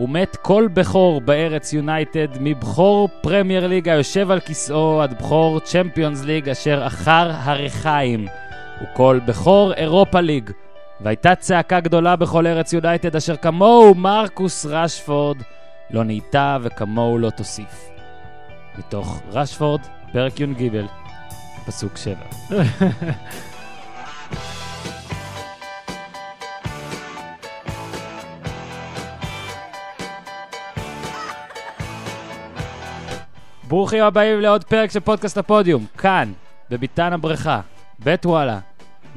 ומת כל בכור בארץ יונייטד, מבכור פרמייר ליג היושב על כיסאו עד בכור צ'מפיונס ליג אשר אחר הריחיים, וכל בכור אירופה ליג. והייתה צעקה גדולה בכל ארץ יונייטד אשר כמוהו מרקוס רשפורד לא נהייתה וכמוהו לא תוסיף. מתוך רשפורד, פרק י"ג, פסוק 7. ברוכים הבאים לעוד פרק של פודקאסט הפודיום, כאן, בביתן הבריכה, בית וואלה.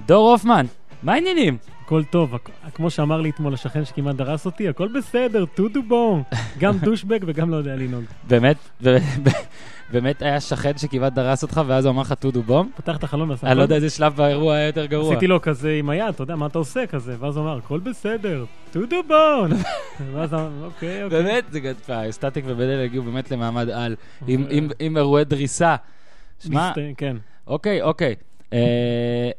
דור הופמן, מה העניינים? הכל טוב, הכ- כמו שאמר לי אתמול השכן שכמעט דרס אותי, הכל בסדר, tudo bom. גם douchebag וגם לא יודע לנהוג. באמת, ב- ב- באמת היה שכן שכמעט דרס אותך ואז הוא אמר לך tudo bom? פתח את החלון ועשה... אני לא יודע איזה שלב באירוע היה יותר גרוע. עשיתי לו כזה עם היד, אתה יודע, מה אתה עושה כזה? ואז הוא אמר, הכל בסדר, tudo bom. ואז אמר, אוקיי, אוקיי. באמת, זה גדפה, סטטיק ובדל הגיעו באמת למעמד על, עם- אירועי דריסה. שמע, כן. אוקיי, אוקיי. אה,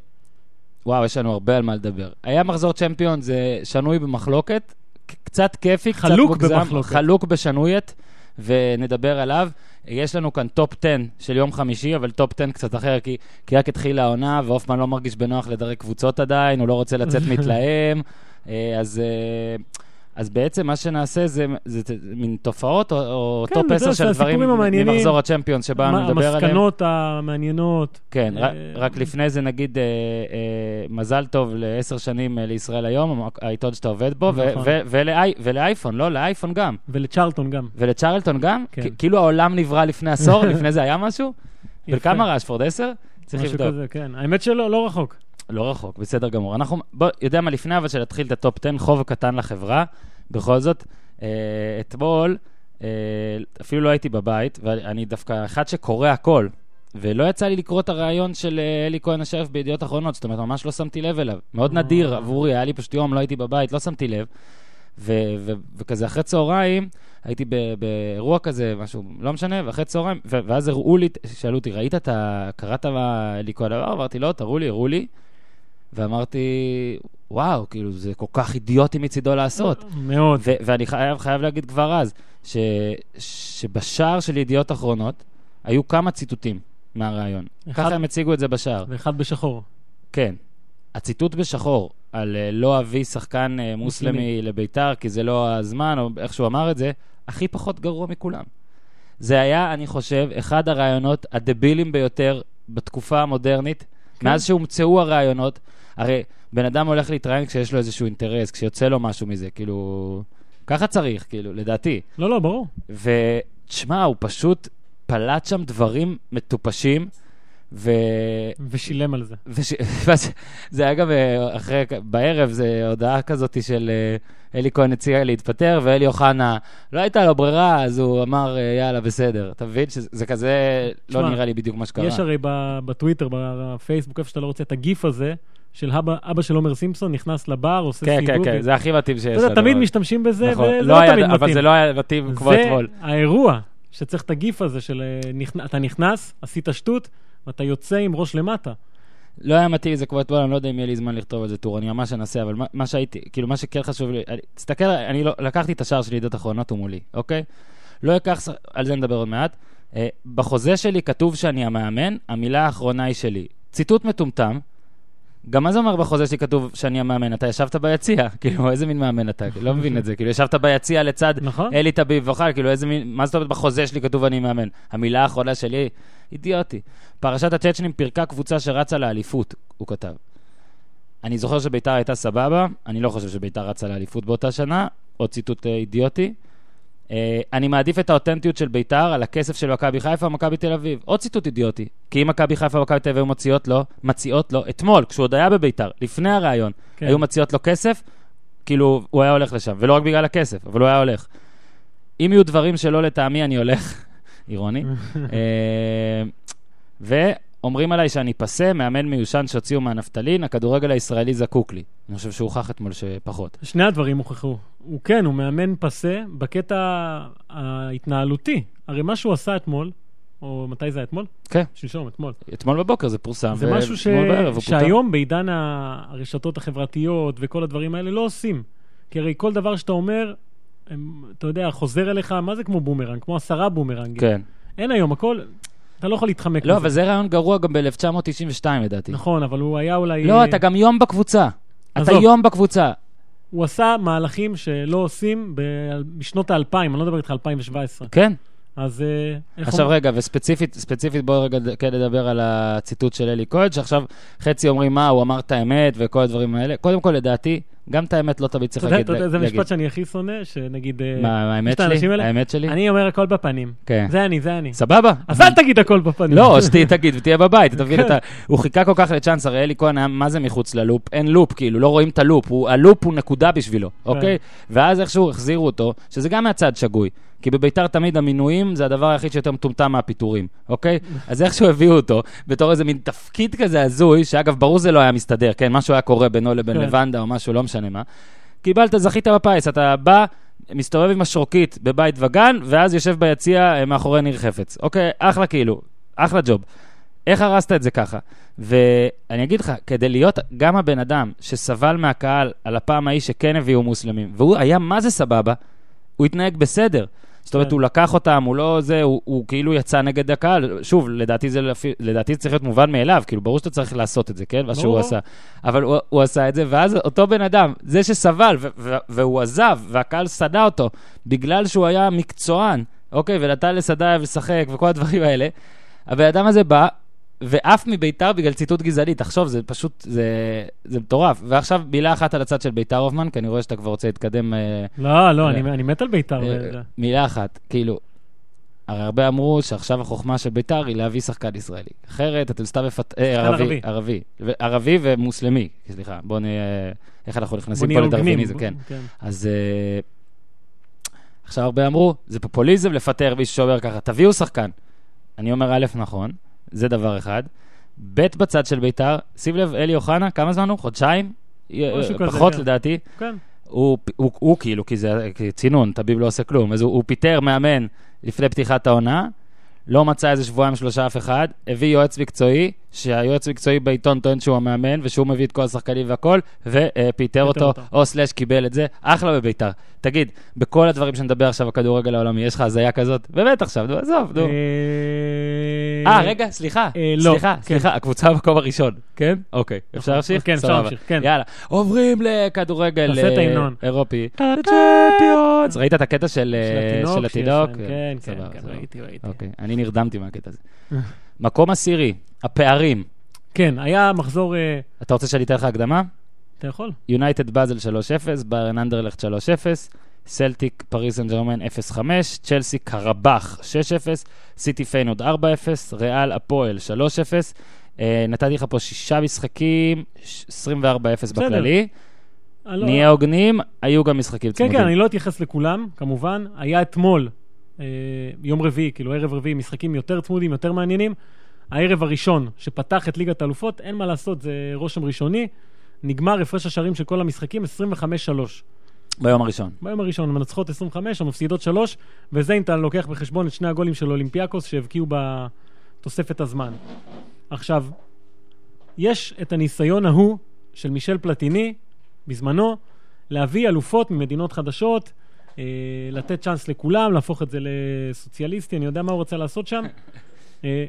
וואו, יש לנו הרבה על מה לדבר. היה מחזור צ'מפיון, זה שנוי במחלוקת, קצת כיפי, קצת חלוק מוגזם, במחלוקת. חלוק בשנויית, ונדבר עליו. יש לנו כאן טופ 10 של יום חמישי, אבל טופ 10 קצת אחר, כי, כי רק התחילה העונה, והופמן לא מרגיש בנוח לדרג קבוצות עדיין, הוא לא רוצה לצאת מתלהם, אה, אז... אה, אז בעצם מה שנעשה זה, זה, זה מין תופעות או, או כן, טופ 10 של דברים. ממחזור הצ'מפיון שבאנו מה- לדבר עליהם. המסקנות המעניינות. כן, אה, רק, רק לפני זה נגיד אה, אה, מזל טוב לעשר שנים אה, לישראל היום, העיתון שאתה עובד בו, נכון. ולאי- ולאייפון, לא, לאייפון גם. ולצ'רלטון גם. ולצ'רלטון גם? כן. כאילו העולם נברא לפני עשור, לפני זה היה משהו? וכמה רשפורד? עשר? צריך לבדוק. כן. האמת שלא, לא רחוק. לא רחוק, בסדר גמור. אנחנו, בוא, יודע מה, לפני אבל שנתחיל את הטופ 10, חוב קטן לחברה. בכל זאת, אה, אתמול, אה, אפילו לא הייתי בבית, ואני דווקא אחד שקורא הכל, ולא יצא לי לקרוא את הריאיון של אה, אלי כהן השרף בידיעות אחרונות, זאת אומרת, ממש לא שמתי לב אליו. מאוד אה. נדיר עבורי, היה לי פשוט יום, לא הייתי בבית, לא שמתי לב. ו- ו- וכזה אחרי צהריים, הייתי באירוע כזה, משהו, לא משנה, ואחרי צהריים, ו- ואז הראו לי, שאלו אותי, ראית את ה... קראת אלי כהן אמר? אמרתי, לא, תראו לי, הראו לי. ואמרתי, וואו, כאילו, זה כל כך אידיוטי מצידו לעשות. מאוד. ו- ואני חייב, חייב להגיד כבר אז, ש- שבשער של ידיעות אחרונות היו כמה ציטוטים מהרעיון. אחד- ככה הם הציגו את זה בשער. ואחד בשחור. כן. הציטוט בשחור על אה, לא אביא שחקן מוסלמי מוסלמי. לביתר, כי זה לא הזמן, או איך שהוא אמר את זה, הכי פחות גרוע מכולם. זה היה, אני חושב, אחד הרעיונות הדבילים ביותר בתקופה המודרנית, כן. מאז שהומצאו הרעיונות. הרי בן אדם הולך להתראיין כשיש לו איזשהו אינטרס, כשיוצא לו משהו מזה, כאילו... ככה צריך, כאילו, לדעתי. לא, לא, ברור. ותשמע, הוא פשוט פלט שם דברים מטופשים, ו... ושילם על זה. וש... זה היה גם אה, אחרי, בערב, זה הודעה כזאת של אה, אלי כהן הציע להתפטר, ואלי אוחנה, לא הייתה לו ברירה, אז הוא אמר, אה, יאללה, בסדר. אתה מבין שזה כזה, לא תשמע, נראה לי בדיוק מה שקרה. יש הרי בטוויטר, בפייסבוק, איפה שאתה לא רוצה, את הגיף הזה, של אבא, אבא של עומר סימפסון, נכנס לבר, עושה כן, סיבוב. כן, כן, ו- זה הכי מתאים שיש. אתה יודע, תמיד. משתמשים בזה, נכון. וזה לא לא היה- תמיד אבל מתאים. זה לא היה מתאים כמו זה אתמול. האירוע שצריך את הגיף הזה של אה, נכנ- אתה נכנס, עשית שטות, ואתה יוצא עם ראש למטה. לא היה מתאים זה כמו אתמול, אני לא יודע אם יהיה לי זמן לכתוב על זה טור, אני ממש אנסה, אבל מה, מה שהייתי, כאילו, מה שכן חשוב לי, אני- תסתכל, אני לא, לקחתי את השער של ידיעות אחרונות, הוא מולי, אוקיי? לא אקח, על זה נדבר עוד מעט. אה, בחוזה שלי כתוב שאני המאמן, המילה האחרונה היא שלי. ציטוט מטומטם, גם מה זה אומר בחוזה שלי כתוב שאני המאמן? אתה ישבת ביציע, כאילו, איזה מין מאמן אתה? לא מבין את זה, כאילו, ישבת ביציע לצד נכון? אלי טביב וחל, כאילו, איזה מין, מה זאת אומרת בחוזה שלי כתוב אני מאמן? המילה האחרונה שלי, אידיוטי. פרשת הצ'צ'נים פירקה קבוצה שרצה לאליפות, הוא כתב. אני זוכר שביתר הייתה סבבה, אני לא חושב שביתר רצה לאליפות באותה שנה, עוד ציטוט אה, אידיוטי. אה, אני מעדיף את האותנטיות של ביתר על הכסף של מכבי חיפה ומכבי תל אביב. עוד ציטוט אידיוטי. כי אם מכבי חיפה ומכבי תל אביב היו מציעות לו, מציעות לו, אתמול, כשהוא עוד היה בביתר, לפני הרעיון, כן. היו מציעות לו כסף, כאילו, הוא היה הולך לשם, ולא רק בגלל הכסף, אבל הוא היה הולך. אם יהיו דברים שלא לטעמי, אני הולך, אירוני. אה, ואומרים עליי שאני פסה, מאמן מיושן שהוציאו מהנפטלין, הכדורגל הישראלי זקוק לי. אני חושב שהוכח אתמול שפחות. שני הדברים הוכחו. הוא כן, הוא מאמן פאסה בקטע ההתנהלותי. הרי מה שהוא עשה אתמול, או מתי זה היה אתמול? כן, שלשום, אתמול. אתמול בבוקר זה פורסם. זה משהו ש... ואתמול בערב. שהיום בעידן הרשתות החברתיות וכל הדברים האלה לא עושים. כי הרי כל דבר שאתה אומר, הם, אתה יודע, חוזר אליך, מה זה כמו בומרנג? כמו עשרה בומרנגים. כן. אין היום, הכל, אתה לא יכול להתחמק לא, מזה. אבל זה רעיון גרוע גם ב-1992 לדעתי. נכון, אבל הוא היה אולי... לא, אתה גם יום בקבוצה. אתה. יום בקבוצה. הוא עשה מהלכים שלא עושים. בשנות האלפיים, אני לא מדבר איתך 2017. כן. אז אה, איך עכשיו אומר- רגע, וספציפית, ספציפית בואו רגע כן נדבר על הציטוט של אלי כהן, שעכשיו חצי אומרים מה, הוא אמר את האמת וכל הדברים האלה. קודם כל, לדעתי, גם את האמת לא תמיד צריך להגיד. אתה יודע, זה. משפט שאני הכי שונא, שנגיד... אה, מה, האמת את שלי? האמת שלי? אני אומר הכל בפנים. כן. זה אני, זה אני. סבבה? אז אל תגיד הכל בפנים. לא, או שתהיה תגיד ותהיה בבית, אתה מבין? כן. אתה- הוא חיכה כל כך לצ'אנס, הרי אלי כהן היה מה זה מחוץ ללופ? אין לופ, כאילו, לא רואים את הלופ, הלופ הוא נקודה בשבילו, כן. אוקיי? ואז איכשהו החזירו אותו, שזה גם מהצד שגוי. כי בביתר תמיד המינויים זה הדבר היחיד שיותר מטומטם מהפיטורים, אוקיי? אז איכשהו הביאו אותו בתור איזה מין תפקיד כזה הזוי, שאגב, ברור זה לא היה מסתדר, כן? משהו היה קורה בינו לבין כן. לבנדה או משהו, לא משנה מה. קיבלת, זכית בפיס, אתה בא, מסתובב עם השרוקית בבית וגן, ואז יושב ביציע אה, מאחורי ניר חפץ. אוקיי, אחלה כאילו, אחלה ג'וב. איך הרסת את זה ככה? ואני אגיד לך, כדי להיות גם הבן אדם שסבל מהקהל על הפעם ההיא שכן הביאו מוסלמים, והוא היה מה זה סבבה, הוא התנהג בסדר. זאת אומרת, כן. הוא לקח אותם, הוא לא זה, הוא, הוא כאילו יצא נגד הקהל. שוב, לדעתי זה, לדעתי זה צריך להיות מובן מאליו, כאילו, ברור שאתה צריך לעשות את זה, כן? מה שהוא. עשה. אבל הוא, הוא עשה את זה, ואז אותו בן אדם, זה שסבל, ו- ו- והוא עזב, והקהל שנא אותו, בגלל שהוא היה מקצוען, אוקיי, ונתן לסדאייב לשחק וכל הדברים האלה, הבן אדם הזה בא, ועף מביתר בגלל ציטוט גזעני. תחשוב, זה פשוט, זה, זה מטורף. ועכשיו מילה אחת על הצד של ביתר הופמן, כי אני רואה שאתה כבר רוצה להתקדם. אה, לא, לא, אני אני מת על בית"ר. אה, זה- מילה אחת, כאילו, הרי הרבה אמרו שעכשיו החוכמה של ביתר היא להביא שחקן ישראלי. אחרת אתם סתם מפת... אה, ערבי, ערבי. ערבי. ומוסלמי, סליחה, בואו נהיה... איך אנחנו נכנסים פה. לדרוויניזם, כן. אז אה, עכשיו הרבה אמרו, זה פופוליזם לפטר מישהו שאומר ככה, תביאו שחקן. אני אומר, א', נכון, זה דבר אחד. ב', בצד של ביתר, שים לב, אלי אוחנה, כמה זמן הוא? חודשיים? אה, כזה, פחות כן. לדעתי. כן. הוא, הוא, הוא כאילו, כי זה כי צינון, טביב לא עושה כלום, אז הוא, הוא פיטר מאמן לפני פתיחת העונה, לא מצא איזה שבועיים שלושה אף אחד, הביא יועץ מקצועי, שהיועץ מקצועי בעיתון טוען שהוא המאמן, ושהוא מביא את כל השחקנים והכל, ופיטר אותו, אותו. או סלאש קיבל את זה, אחלה בביתר. תגיד, בכל הדברים שנדבר עכשיו בכדורגל העולמי, יש לך הזיה כזאת? באמת עכשיו, נו, עזוב, נו. אה, רגע, סליחה, אה, לא, סליחה, כן. סליחה, הקבוצה במקום הראשון, כן? אוקיי, אפשר להמשיך? כן, אפשר. להמשיך, כן. יאללה, עוברים לכדורגל אה. אירופי. צ'מפיונס! ראית את הקטע של אה, התינוק? כן, כן, כן, סבבה. ראיתי, ראיתי. אוקיי, אני נרדמתי מהקטע הזה. מקום עשירי, הפערים. כן, היה מחזור... אה, אתה רוצה שאני אתן לך הקדמה? אתה יכול? יונייטד באזל 3-0, ביירן אנדרלכט 3-0, סלטיק פריס סן ג'רמן 0-5, צ'לסי קרבח 6-0, סיטי פיינורד 4-0, ריאל הפועל 3-0. אה, נתתי לך פה שישה משחקים, ש- 24-0 בכללי. אני לא- נהיה הוגנים, היו גם משחקים כן, צמודים. כן, אני לא אתייחס לכולם, כמובן. היה אתמול, אה, יום רביעי, כאילו ערב רביעי, משחקים יותר צמודים, יותר מעניינים. הערב הראשון שפתח את ליגת האלופות, אין מה לעשות, זה רושם ראשוני. נגמר הפרש השערים של כל המשחקים, 25-3. ביום הראשון. ביום הראשון מנצחות 25, המפסידות 3, וזה אם אתה לוקח בחשבון את שני הגולים של אולימפיאקוס שהבקיעו בתוספת הזמן. עכשיו, יש את הניסיון ההוא של מישל פלטיני, בזמנו, להביא אלופות ממדינות חדשות, אה, לתת צ'אנס לכולם, להפוך את זה לסוציאליסטי, אני יודע מה הוא רוצה לעשות שם. אה,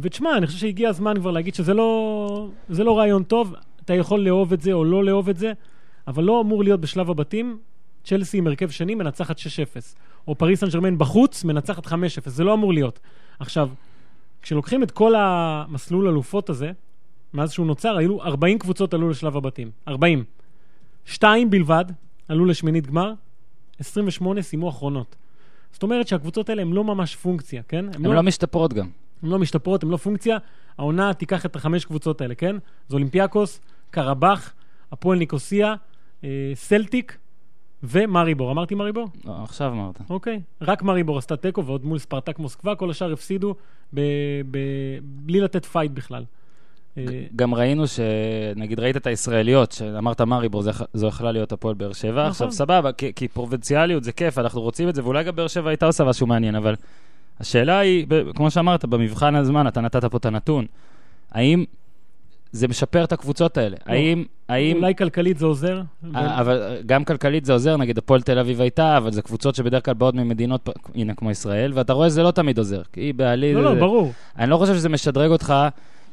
ותשמע, אני חושב שהגיע הזמן כבר להגיד שזה לא, זה לא רעיון טוב, אתה יכול לאהוב את זה או לא לאהוב את זה, אבל לא אמור להיות בשלב הבתים, צ'לסי עם הרכב שני מנצחת 6-0, או פריס סן ג'רמן בחוץ מנצחת 5-0, זה לא אמור להיות. עכשיו, כשלוקחים את כל המסלול אלופות הזה, מאז שהוא נוצר, היו 40 קבוצות עלו לשלב הבתים. 40. שתיים בלבד עלו לשמינית גמר, 28 סיימו אחרונות. זאת אומרת שהקבוצות האלה הן לא ממש פונקציה, כן? הן לא משתפרות גם. הן לא משתפרות, הן לא פונקציה. העונה תיקח את החמש קבוצות האלה, כן? זה אולימפיאקוס, קרבח, הפועל ניקוסיה, אה, סלטיק ומריבור. אמרתי מריבור? לא, עכשיו אמרת. אוקיי. רק מריבור עשתה תיקו ועוד מול ספרטק מוסקבה, כל השאר הפסידו ב- ב- בלי לתת fight בכלל. אה, גם ראינו שנגיד ראית את הישראליות, שאמרת מריבור, זה- זו יכלה להיות הפועל באר שבע. נכון. עכשיו סבבה, כי- כי פרובינציאליות זה כיף, אנחנו רוצים את זה, ואולי גם באר שבע הייתה עושה משהו מעניין, אבל השאלה היא, כמו שאמרת, במבחן הזמן, אתה נתת פה את הנתון, האם זה משפר את הקבוצות האלה. האם, האם... אולי כלכלית זה עוזר? אה, אבל גם כלכלית זה עוזר, נגיד הפועל תל אביב הייתה, אבל זה קבוצות שבדרך כלל באות ממדינות, הנה, כמו ישראל, ואתה רואה שזה לא תמיד עוזר. כי בעלי... לא, לא, זה- ברור. אני לא חושב שזה משדרג אותך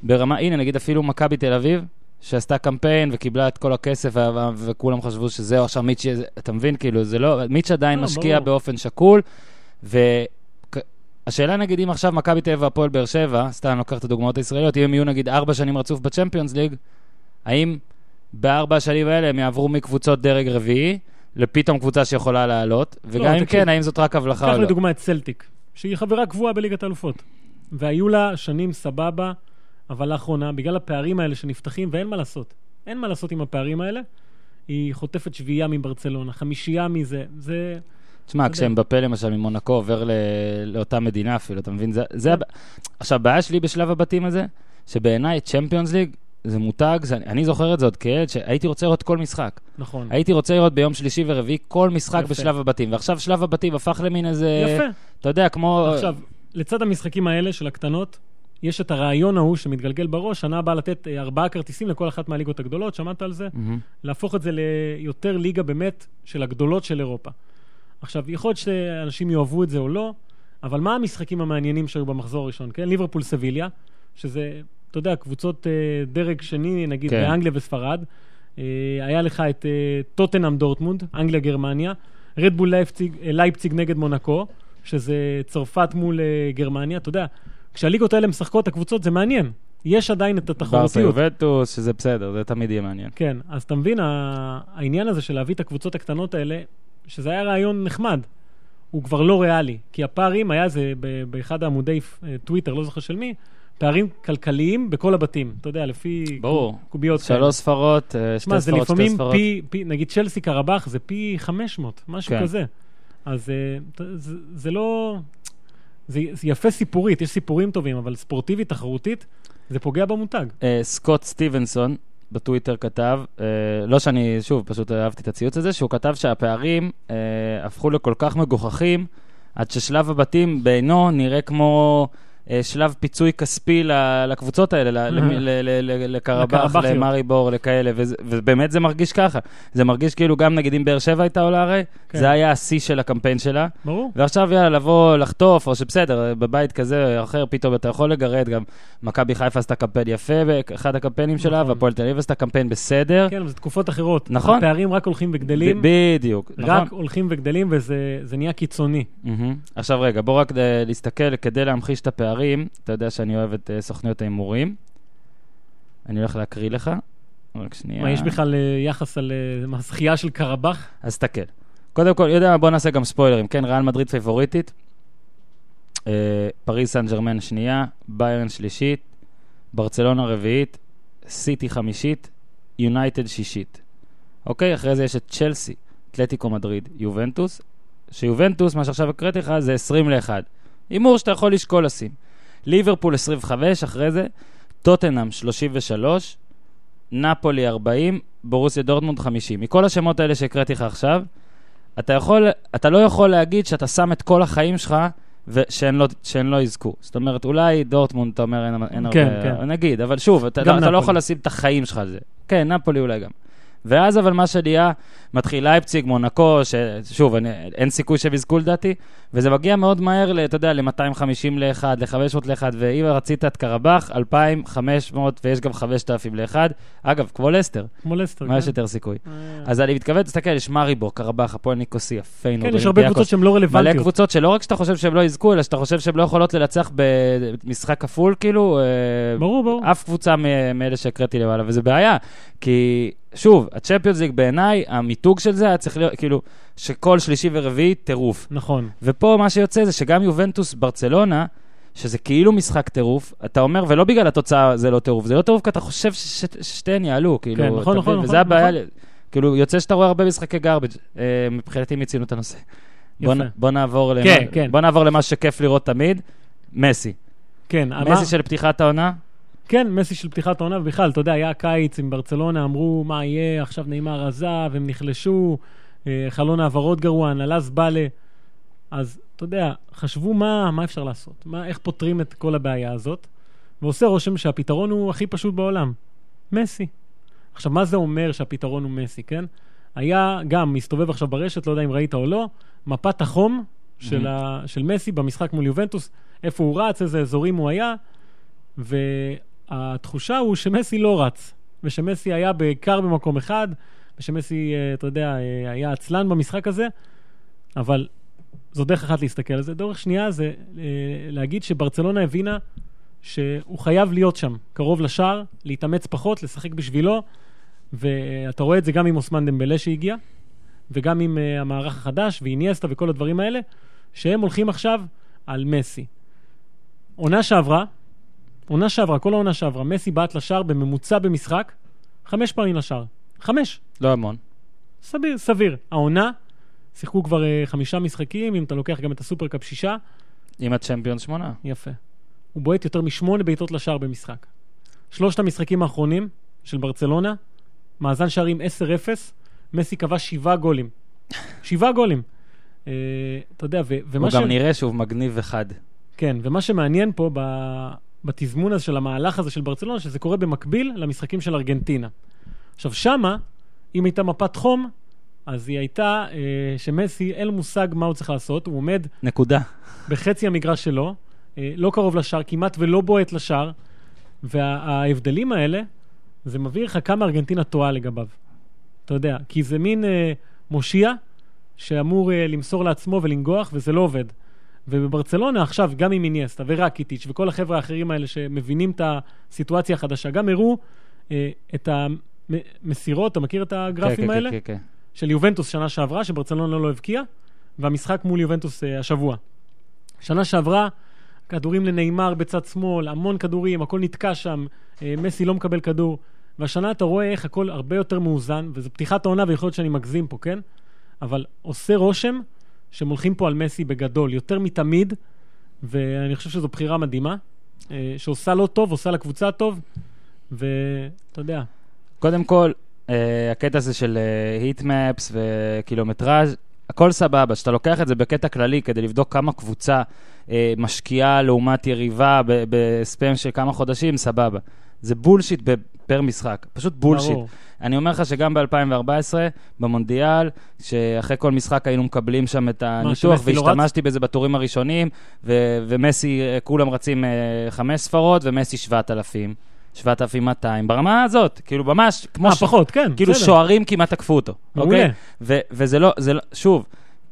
ברמה, הנה, נגיד אפילו מכבי תל אביב, שעשתה קמפיין וקיבלה את כל הכסף, ו- ו- וכולם חשבו שזהו, עכשיו מיץ', אתה מבין, כאילו, זה לא, מיץ' עדיין לא, משקיע ברור. באופן שקול, והשאלה נגיד, אם עכשיו מכבי תל אביב והפועל באר שבע, סתם אני לוקח את הדוגמאות הישראליות, אם הם יהיו נגיד ארבע שנים רצוף בצ'מפיונס ליג, האם בארבע השנים האלה הם יעברו מקבוצות דרג רביעי, לפתאום קבוצה שיכולה לעלות, וגם אם תקשיב. כן, האם זאת רק הבלחה קח או לא? לדוגמה את סלטיק, שהיא חברה קבועה בליגת האלופות. והיו לה שנים סבבה, אבל לאחרונה, בגלל הפערים האלה שנפתחים, ואין מה לעשות. אין מה לעשות עם הפערים האלה. היא חוטפת שביעייה מברצלונה, חמישייה מזה, זה... תשמע, יודע. כשאמבפה למשל ממונקו עובר ל... לאותה מדינה אפילו, אתה מבין? זה, זה... הב- עכשיו, הבעיה שלי בשלב הבתים הזה, שבעיניי צ'מפיונס ליג זה מותג. אני זוכר את זה עוד כילד, שהייתי רוצה לראות כל משחק. נכון. הייתי רוצה לראות ביום שלישי ורביעי כל משחק יפה. בשלב הבתים, ועכשיו שלב הבתים הפך למין איזה... יפה. אתה יודע, כמו... עכשיו, לצד המשחקים האלה של הקטנות, יש את הרעיון ההוא שמתגלגל בראש, שנה הבאה לתת אה, ארבעה כרטיסים לכל אחת מהליגות הגדולות, שמעת על זה? מהמם. להפוך את זה ליותר ליגה באמת של הגדולות של אירופה. עכשיו, יכול להיות שאנשים יאהבו את זה או לא, אבל מה המשחקים המעניינים שהיו במחזור הראשון, כן? ליברפול סביליה, שזה, אתה יודע, קבוצות אה, דרג שני, נגיד, כן. באנגליה וספרד. אה, היה לך את אה, טוטנאם דורטמונד, אנגליה גרמניה, רדבול לייפציג, לייפציג נגד מונקו, שזה צרפת מול אה, גרמניה. אתה יודע, כשהליגות האלה משחקות, הקבוצות, זה מעניין. יש עדיין את ברסה התחרותיות. יובנטוס, שזה בסדר, זה תמיד יהיה מעניין. כן, אז אתה מבין, העניין הזה של להביא את הקבוצות הקטנות האלה, שזה היה רעיון נחמד, הוא כבר לא ריאלי. כי הפערים, היה זה באחד העמודי אה, טוויטר, לא זוכר של מי, פערים כלכליים בכל הבתים. אתה יודע, לפי ברור. קוביות כאלה. שלוש ספרות, אה, שתי שמע, זה ספרות, שתי לפעמים ספרות. פי, פי, נגיד צ'לסי קרבח זה פי 500, משהו כן. כזה. אז אה, זה, זה לא... זה, זה יפה סיפורית, יש סיפורים טובים, אבל ספורטיבית, תחרותית, זה פוגע במותג. סקוט סטיבנסון בטוויטר כתב, אה, לא שאני, שוב, פשוט אהבתי את הציוץ הזה, שהוא כתב שהפערים אה, הפכו לכל כך מגוחכים, עד ששלב הבתים בעינו נראה כמו שלב פיצוי כספי לקבוצות האלה, לקרבח. למארי בור, לכאלה, ובאמת זה מרגיש ככה. זה מרגיש כאילו גם נגיד אם באר שבע הייתה עולה הרי, כן. זה היה השיא של הקמפיין שלה. ברור. ועכשיו יאללה, לבוא לחטוף, או שבסדר, בבית כזה או אחר, פתאום אתה יכול לגרד, גם מכבי חיפה עשתה קמפיין יפה באחד הקמפיינים שלה, נכון. והפועל תל אביב עשתה קמפיין בסדר. כן, אבל זה תקופות אחרות. נכון. הפערים רק הולכים וגדלים. בדיוק, רק נכון. הולכים וגדלים, וזה זה נהיה קיצוני. עכשיו רגע, בוא רק אה, להסתכל, כדי להמחיש את הפערים, אתה יודע שאני אוהב את אה, סוכניות ההימורים. אני הולך להקריא לך, רק שנייה. מה, יש בכלל אה, יחס על אה, מה, זכייה של קרבח? אז תסתכל. קודם כל, יודע מה, בוא נעשה גם ספוילרים, כן? ריאל מדריד פייבוריטית, אה, פריז סן ג'רמן שנייה, ביירן שלישית, ברצלונה רביעית, סיטי חמישית, יונייטד שישית. אוקיי? אחרי זה יש את צ'לסי, אתלטיקו מדריד, יובנטוס, שיובנטוס, מה שעכשיו הקראתי לך, זה 20 ל-1. הימור שאתה יכול לשקול לשים. ליברפול 25, אחרי זה, טוטנאם 33, נפולי 40, בורוסיה דורטמונד 50. מכל השמות האלה שהקראתי לך עכשיו, אתה, יכול, אתה לא יכול להגיד שאתה שם את כל החיים שלך ושהן לא, שהן לא יזכו. זאת אומרת, אולי דורטמונד, אתה אומר, אין, אין כן, הרבה... כן. נגיד, אבל שוב, אתה, אתה לא. יכול לשים את החיים שלך על זה. כן, נפולי אולי גם. ואז אבל מה שנהיה, מתחיל לייפציג, מונקו, ששוב, אני, אין סיכוי שהם יזכו לדעתי, וזה מגיע מאוד מהר, ל- אתה יודע, ל-250 ל-1, ל-500 ל-1, ואם רצית את קרבח, 2,500, ויש גם 5,000 ל-1. אגב, כמו לסטר, כמו לסטר. מה יש כן? יותר סיכוי? אה, אז אני מתכוון, תסתכל, יש מאריבור, קרבח, אפואל ניקוסיה, פיינורד, כן, יש הרבה. קבוצות שהן לא מלא רלוונטיות. קבוצות שלא רק שאתה חושב שהן לא יזכו, אלא שאתה חושב שהן לא יכולות לנצח במשחק כפול, כאילו, אה, ברור, ברור. אף קבוצה מאלה שהקראתי למעלה, וזה בעיה. כי, שוב, הצ'מפיונס ליג בעיניי, המיתוג של זה היה צריך להיות, כאילו, שכל שלישי ורביעי טירוף. נכון. ופה מה שיוצא זה שגם יובנטוס ברצלונה, שזה כאילו משחק טירוף, אתה אומר, ולא בגלל התוצאה זה לא טירוף, זה לא טירוף כי אתה חושב ששתיהן יעלו, כאילו, כן, נכון, נכון, מבין? נכון, וזה הבעיה, נכון. כאילו, יוצא שאתה רואה הרבה משחקי גרבג', אה, מבחינתי מיצינו את הנושא. בוא, יפה. בוא, נעבור למה, כן, כן. בוא נעבור למה שכיף לראות תמיד, מסי. כן, מסי אמר- של פתיחת העונה, כן, מסי של פתיחת העונה, ובכלל, אתה יודע, היה קיץ עם ברצלונה, אמרו, מה יהיה, עכשיו נאמר עזב, הם נחלשו, אה, חלון העברות גרוע, הנהלה זבלה. אז, אתה יודע, חשבו מה, מה אפשר לעשות, מה, איך פותרים את כל הבעיה הזאת, ועושה רושם שהפתרון הוא הכי פשוט בעולם. מסי. עכשיו, מה זה אומר שהפתרון הוא מסי, כן? היה גם, מסתובב עכשיו ברשת, לא יודע אם ראית או לא, מפת החום של, Mhm. ה, של מסי במשחק מול יובנטוס, איפה הוא רץ, איזה אזורים הוא היה, והתחושה הוא שמסי לא רץ, ושמסי היה בעיקר במקום אחד, ושמסי, אה, אתה יודע, אה, היה עצלן במשחק הזה, אבל זו דרך אחת להסתכל על זה. דרך שנייה זה אה, להגיד שברצלונה הבינה שהוא חייב להיות שם, קרוב לשער, להתאמץ פחות, לשחק בשבילו, ואתה רואה את זה גם עם אוסמן דמבלה שהגיע, וגם עם המערך החדש, ואיניאסטה וכל הדברים האלה, שהם הולכים עכשיו על מסי. עונה שעברה, עונה שעברה, כל העונה שעברה, מסי בעט לשער בממוצע במשחק, חמש פעמים לשער. חמש. לא המון. סביר, סביר. העונה, שיחקו כבר uh, חמישה משחקים, אם אתה לוקח גם את הסופרקאפ שישה, עם הצ'מפיון שמונה. יפה. הוא בועט יותר משמונה בעיטות לשער במשחק. שלושת המשחקים האחרונים של ברצלונה, מאזן שערים 10-0, מסי כבש שבעה גולים. שבעה גולים. אה, אתה יודע, ו- ומה הוא ש... גם נראה שהוא מגניב וחד. כן, ומה שמעניין פה ב... בתזמון הזה של המהלך הזה של ברצלונה, שזה קורה במקביל למשחקים של ארגנטינה. עכשיו, שמה, אם הייתה מפת חום, אז היא הייתה אה, שמסי, אין לו מושג מה הוא צריך לעשות, הוא עומד נקודה. בחצי המגרש שלו, אה, לא קרוב לשער, כמעט ולא בועט לשער, וההבדלים האלה, זה מביא לך כמה ארגנטינה טועה לגביו. אתה יודע, כי זה מין אה, מושיע שאמור אה, למסור לעצמו ולנגוח, וזה לא עובד. ובברצלונה עכשיו, גם עם איניאסטה ורקיטיץ' וכל החבר'ה האחרים האלה שמבינים את הסיטואציה החדשה, גם הראו אה, את המסירות, אתה מכיר את הגרפים כן, כן, האלה? כן, כן, כן. של יובנטוס שנה שעברה, שברצלונה לא הבקיעה, והמשחק מול יובנטוס uh, השבוע. שנה שעברה, כדורים לנאמר בצד שמאל, המון כדורים, הכל נתקע שם, uh, מסי לא מקבל כדור. והשנה אתה רואה איך הכל הרבה יותר מאוזן, וזו פתיחת העונה ויכול להיות שאני מגזים פה, כן? אבל עושה רושם שהם הולכים פה על מסי בגדול, יותר מתמיד, ואני חושב שזו בחירה מדהימה, uh, שעושה לו טוב, עושה לקבוצה טוב, ואתה יודע, קודם כל, אה, הקטע הזה של היטמפס וקילומטראז', הכל סבבה. כשאתה לוקח את זה בקטע כללי כדי לבדוק כמה קבוצה אה, משקיעה לעומת יריבה בספאם של כמה חודשים, סבבה. זה בולשיט פר משחק, פשוט בולשיט. ברור. אני אומר לך שגם ב-2014, במונדיאל, שאחרי כל משחק היינו מקבלים שם את הניתוח, לא? והשתמשתי בזה בתורים הראשונים, ו- ומסי, אה, כולם רצים אה, חמש ספרות, ומסי 7,000, 7,200, ברמה הזאת, כאילו ממש, כמו אה, ש- פחות, כן, כאילו בסדר. שוערים כמעט תקפו אותו, מעולה. אוקיי? ו- וזה לא, זה לא, שוב,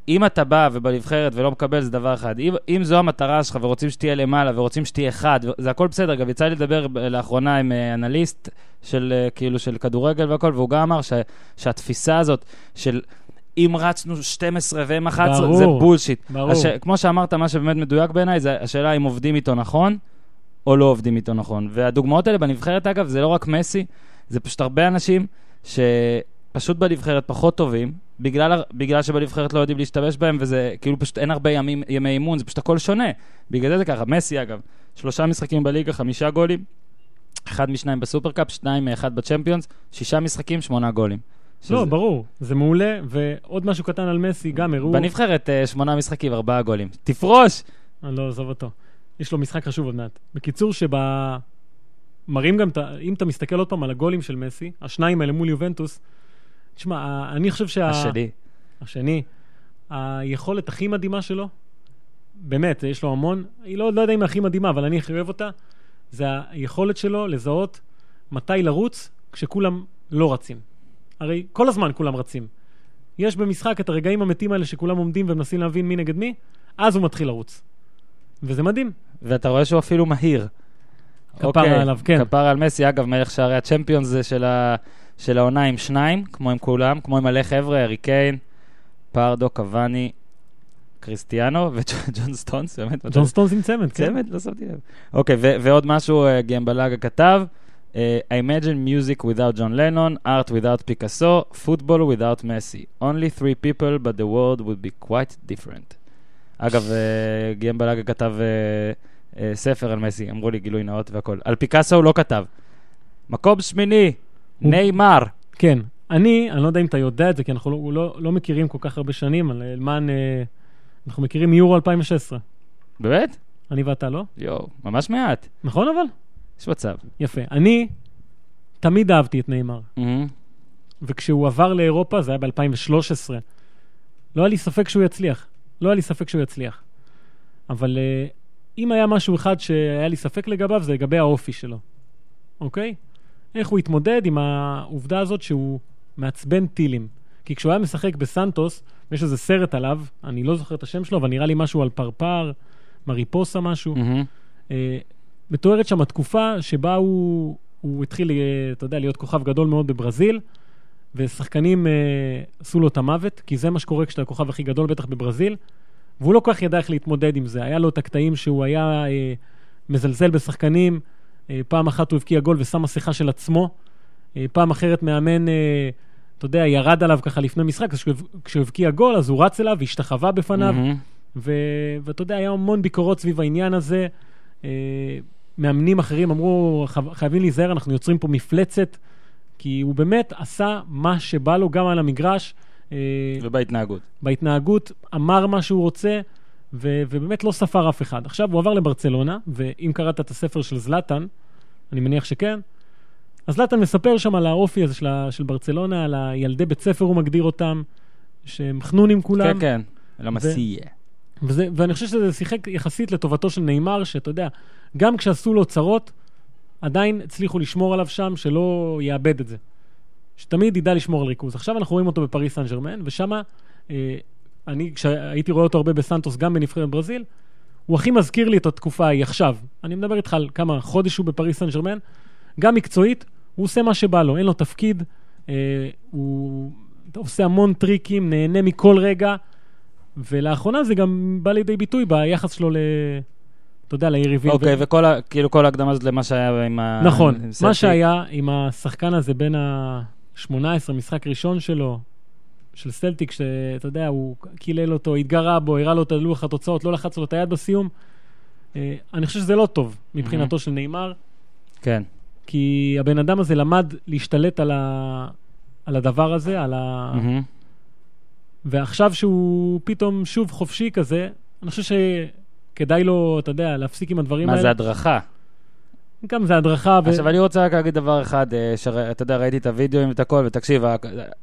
אם אתה בא ובנבחרת ולא מקבל, זה דבר אחד. אם, אם זו המטרה שלך ורוצים שתהיה למעלה ורוצים שתהיה אחד, זה הכל בסדר. גם יצא לי לדבר לאחרונה עם אה, אנליסט של, אה, כאילו, של כדורגל והכל, והוא גם אמר ש, שהתפיסה הזאת של... אם רצנו 12 והם 11, ברור, זה בולשיט. ברור. הש... כמו שאמרת, מה שבאמת מדויק בעיניי, זה השאלה אם עובדים איתו נכון, או לא עובדים איתו נכון. והדוגמאות האלה בנבחרת, אגב, זה לא רק מסי, זה פשוט הרבה אנשים שפשוט בנבחרת פחות טובים, בגלל, בגלל שבנבחרת לא יודעים להשתמש בהם, וזה כאילו פשוט אין הרבה ימים, ימי אימון, זה פשוט הכל שונה. בגלל זה זה ככה. מסי, אגב, שלושה משחקים בליגה, חמישה גולים, אחד משניים בסופרקאפ, שניים מאחד בצ'מפיונס, שישה משחקים, שמונה גולים. לא, שזה- ברור, זה מעולה, ועוד משהו קטן על מסי, גם הראו... בנבחרת אה, שמונה משחקים, ארבעה גולים. תפרוש! אני לא עזוב אותו. יש לו משחק חשוב עוד מעט. בקיצור, שב... מראים גם, אם אתה מסתכל עוד פעם על הגולים של מסי, השניים האלה מול יובנטוס, תשמע, אני חושב שה... השני. השני, היכולת הכי מדהימה שלו, באמת, יש לו המון, היא לא, לא יודע אם הכי מדהימה, אבל אני הכי אוהב אותה, זה היכולת שלו לזהות מתי לרוץ כשכולם לא רצים. הרי כל הזמן כולם רצים. יש במשחק את הרגעים המתים האלה שכולם עומדים ומנסים להבין מי נגד מי, אז הוא מתחיל לרוץ. וזה מדהים. ואתה רואה שהוא אפילו מהיר. כפרה אוקיי, עליו, כן. כפרה על מסי, אגב, מלך שערי הצ'מפיונס זה של, ה... של העונה עם שניים, כמו עם כולם, כמו עם מלא חבר'ה, ארי קיין, פרדו, קוואני, קריסטיאנו וג'ון סטונס, באמת. ג'ון סטונס עם צמד, כן? צמד? לא שמתי לב. אוקיי, ועוד משהו אה, גמבלאגה כתב, אה, I imagine music without John Lennon, art without Picasso, football without Messi. Only three people, but the world would be quite different. אגב, אה, גמבלאגה כתב אה, אה, ספר על מסי, אמרו לי גילוי נאות והכל. על פיקאסו הוא לא כתב. מקום שמיני, ניימר. כן. אני, אני לא יודע אם אתה יודע את זה, כי אנחנו לא, לא, לא מכירים כל כך הרבה שנים, על אלמן, אה, אנחנו מכירים מיורו 2016. באמת? אני ואתה לא? יואו, ממש מעט. נכון אבל? יש מצב. יפה. אני תמיד אהבתי את נאמר. מהמם. וכשהוא עבר לאירופה, זה היה ב-2013, לא היה לי ספק שהוא יצליח. לא היה לי ספק שהוא יצליח. אבל uh, אם היה משהו אחד שהיה לי ספק לגביו, זה לגבי האופי שלו, אוקיי? איך הוא התמודד עם העובדה הזאת שהוא מעצבן טילים. כי כשהוא היה משחק בסנטוס, יש איזה סרט עליו, אני לא זוכר את השם שלו, אבל נראה לי משהו על פרפר, מריפוסה משהו. מהמם. אה, מתוארת שם התקופה שבה הוא, הוא התחיל, אה, אתה יודע, להיות כוכב גדול מאוד בברזיל, ושחקנים אה, עשו לו את המוות, כי זה מה שקורה כשאתה הכוכב הכי גדול, בטח בברזיל, והוא לא כל כך ידע איך להתמודד עם זה. היה לו את הקטעים שהוא היה אה, מזלזל בשחקנים, פעם אחת הוא הבקיע גול ושם מסכה של עצמו, אה, פעם אחרת מאמן, אה, אתה יודע, ירד עליו ככה לפני משחק, אז כשהוא- הבקיע גול, אז הוא רץ אליו והשתחווה בפניו. ו- ואתה יודע, היה המון ביקורות סביב העניין הזה. אה, מאמנים אחרים אמרו, "חב- חייבים להיזהר, אנחנו יוצרים פה מפלצת, כי הוא באמת עשה מה שבא לו גם על המגרש, אה, ובהתנהגות. בהתנהגות, אמר מה שהוא רוצה, ו- ובאמת לא ספר אף אחד. עכשיו הוא עבר לברצלונה, ואם קראת את הספר של זלאטן, אני מניח שכן, אז זלאטן מספר שם על האופי הזה של, ה- של ברצלונה, על הילדי בית ספר, הוא מגדיר אותם, שהם חנונים כולם. כן, כן. למסיע. וזה, ואני חושב שזה שיחק יחסית לטובתו של נאמר, שאתה יודע, גם כשעשו לו צרות, עדיין הצליחו לשמור עליו שם, שלא יאבד את זה. שתמיד ידע לשמור על ריכוז. עכשיו אנחנו רואים אותו בפריס סן ג'רמן, ושם, אה, אני, כשהייתי רואה אותו הרבה בסנטוס, גם בנבחרת ברזיל, הוא הכי מזכיר לי את התקופה ההיא עכשיו. אני מדבר איתך על כמה חודש הוא בפריס סן ג'רמן, גם מקצועית, הוא עושה מה שבא לו, אין לו תפקיד, אה, הוא עושה המון טריקים, נהנה מכל רגע, ולאחרונה זה גם בא לידי ביטוי ביחס שלו ל... אתה יודע, ליריבים. אוקיי, וכל ה- כאילו כל ההקדמה הזאת למה שהיה עם ה... נכון, עם מה. שהיה עם השחקן הזה בין ה-18, משחק ראשון שלו, של סלטיק, שאתה יודע, הוא קילל אותו, התגרה בו, הראה לו את לוח התוצאות, לא לחץ לו את היד בסיום. אה, אני חושב שזה לא טוב מבחינתו של נאמר, כן. כי הבן אדם הזה למד להשתלט על, ה... על הדבר הזה, על ה... מהמם. ועכשיו שהוא פתאום שוב חופשי כזה, אני חושב שכדאי לו, אתה יודע, להפסיק עם הדברים מה האלה. זה הדרכה? גם זה הדרכה. ו... עכשיו, אני רוצה רק להגיד דבר אחד, אה, שאתה יודע, ראיתי את הוידאוים ואת הכל, ותקשיב,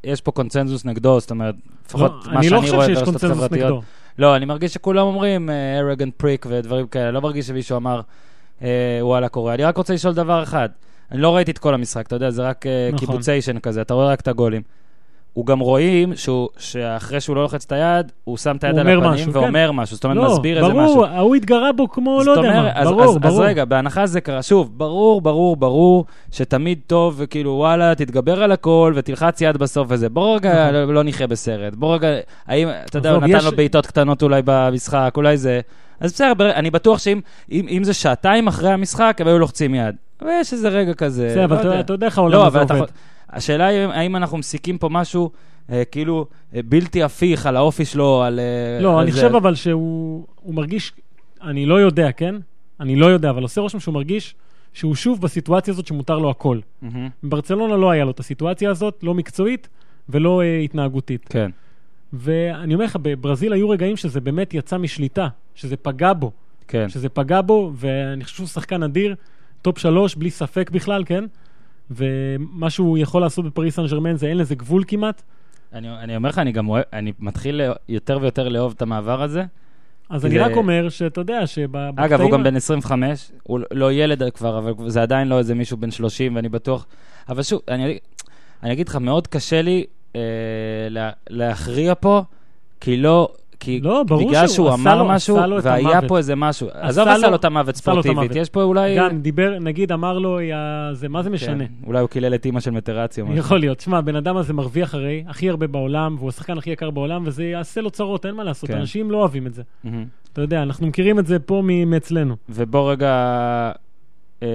יש פה קונצנזוס נגדו, זאת אומרת, לפחות לא, מה אני שאני לא רואה חושב שיש קונצנזוס. נגדו. לא, אני מרגיש שכולם אומרים ארגנט פריק ודברים כאלה, לא מרגיש שמישהו אמר, אה, וואלה קורה. אני רק רוצה לשאול דבר אחד, אני לא ראיתי את כל המשחק, אתה יודע, זה רק אה, נכון. קיבוציישן כזה, אתה רואה רק את הגולים. הוא גם רואים שהוא, שאחרי שהוא לא לוחץ את היד, הוא שם את היד על הפנים משהו, ואומר משהו, זאת אומרת, לא, מסביר איזה משהו. ברור, ההוא התגרה בו כמו לא יודע מה. ברור, אז, ברור. אז רגע, בהנחה זה קרה, שוב, ברור, ברור, ברור, שתמיד טוב, וכאילו, וואלה, תתגבר על הכל, ותלחץ יד בסוף וזה. בוא רגע, נכון. לא, לא נחיה בסרט. בוא רגע, האם, אתה יודע, הוא נתן יש- לו בעיטות קטנות אולי במשחק, אולי זה... אז בסדר, אני בטוח שאם אם, אם זה שעתיים אחרי המשחק, הם היו לוחצים יד. אבל יש איזה רגע כזה, בסדר, אבל לא אתה- יודע. איך העולם לא, הזה עובד. השאלה היא האם אנחנו מסיקים פה משהו אה, כאילו אה, בלתי הפיך על האופי שלו, על... אה, לא, על אני זה. חושב אבל שהוא הוא מרגיש, אני לא יודע, כן? אני לא יודע, אבל עושה רושם שהוא מרגיש שהוא שוב בסיטואציה הזאת שמותר לו הכל. מהמם, בברצלונה לא היה לו את הסיטואציה הזאת, לא מקצועית ולא אה, התנהגותית. כן. ואני אומר לך, בברזיל היו רגעים שזה באמת יצא משליטה, שזה פגע בו, כן. שזה פגע בו, ואני חושב שהוא שחקן אדיר, top שלוש, בלי ספק בכלל, כן? ומה שהוא יכול לעשות בפריס סן ג'רמן זה אין לזה גבול כמעט. אני, אני אומר לך, אני גם אוהב, אני מתחיל לא- יותר ויותר לאהוב את המעבר הזה. אז אני זה- רק אומר שאתה יודע שבקטעים... אגב, הוא גם בן 25, הוא לא ילד כבר, אבל זה עדיין לא איזה מישהו בן 30, ואני בטוח... אבל שוב, אני, אני אגיד לך, מאוד קשה לי אה, לה, להכריע פה, כי לא... כי לא, ברור בגלל שהוא שהוא אמר לו- משהו, והיה המוות. פה איזה משהו. עזוב עשה לו- את המוות ספורטיבית. יש פה אולי... גם דיבר, נגיד, אמר לו, "יא, זה, מה זה משנה? כן, אולי הוא קילל את אימא של מטרציה. יכול להיות. שמע, הבן אדם הזה מרוויח הרי הכי הרבה בעולם, והוא השחקן הכי יקר בעולם, וזה יעשה לו צרות, אין מה לעשות. כן. אנשים לא אוהבים את זה. מהמם. אתה יודע, אנחנו מכירים את זה פה מאצלנו. ובוא רגע... אה,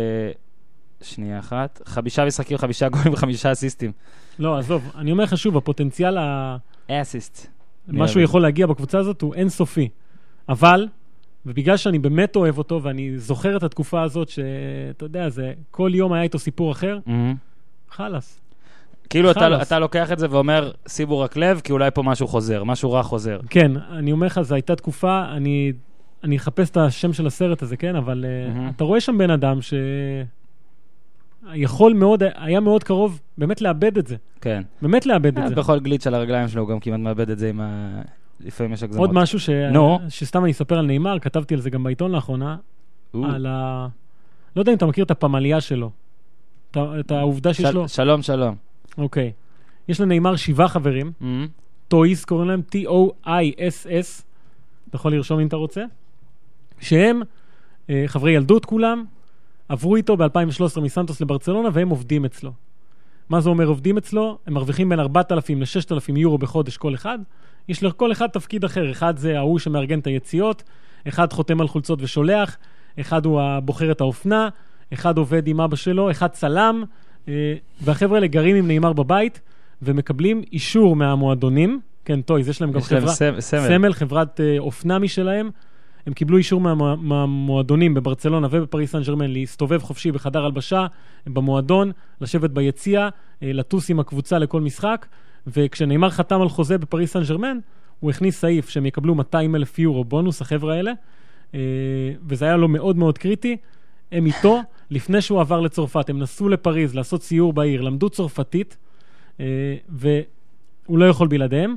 שנייה אחת. חמישה משחקים, חמישה גולים וחמישה אסיסטים. לא, עזוב, אני אומר לך שוב, הפוטנציאל, ה- אסיסט. מה שהוא יכול להגיע בקבוצה הזאת הוא אינסופי. אבל, ובגלל שאני באמת אוהב אותו, ואני זוכר את התקופה הזאת, שאתה יודע, זה, כל יום היה איתו סיפור אחר, חלאס. כאילו אתה, חלאס. אתה לוקח את זה ואומר, שימו רק לב, כי אולי פה משהו חוזר, משהו רע חוזר. כן, אני אומר לך, זו הייתה תקופה, אני, אני אחפש את השם של הסרט הזה, כן? אבל מהמם. אתה רואה שם בן אדם ש... יכול מאוד, היה מאוד קרוב באמת לאבד את זה. כן. באמת לאבד את אה, זה. בכל גליץ' על הרגליים שלו הוא גם כמעט מאבד את זה עם ה... לפעמים יש הגזמות. עוד משהו ש... נו. שסתם אני אספר על נאמר, כתבתי על זה גם בעיתון לאחרונה. על ה... לא יודע אם אתה מכיר את הפמליה שלו. את העובדה שיש לו... שלום, שלום. אוקיי. יש לנאמר שבעה חברים, אמ, טויס קוראים להם, T-O-I-S-S, אתה יכול לרשום אם אתה רוצה, שהם אה, חברי ילדות כולם, עברו איתו ב-2013 מסנטוס לברצלונה והם עובדים אצלו. מה זה אומר עובדים אצלו? הם מרוויחים בין 4,000 ל-6,000 יורו בחודש כל אחד. יש לכל אחד תפקיד אחר, אחד זה ההוא שמארגן את היציאות, אחד חותם על חולצות ושולח, אחד הוא הבוחר את האופנה, אחד עובד עם אבא שלו, אחד צלם, אה, והחבר'ה האלה גרים עם נאמר בבית ומקבלים אישור מהמועדונים. כן, Toiss, יש להם גם יש להם חברה, סמ- סמל. סמל, חברת אה, אופנה משלהם. הם קיבלו אישור מהמו- מהמועדונים בברצלונה ובפריס סן ג'רמן להסתובב חופשי בחדר הלבשה, במועדון, לשבת ביציע, אה, לטוס עם הקבוצה לכל משחק, וכשניימאר חתם על חוזה בפריס סן ג'רמן, הוא הכניס סעיף שהם יקבלו 200 אלף יורו בונוס, החבר'ה האלה, אה, וזה היה לו מאוד מאוד קריטי. הם איתו, לפני שהוא עבר לצרפת, הם נסעו לפריז לעשות סיור בעיר, למדו צרפתית, אה, והוא לא יכול בלעדיהם.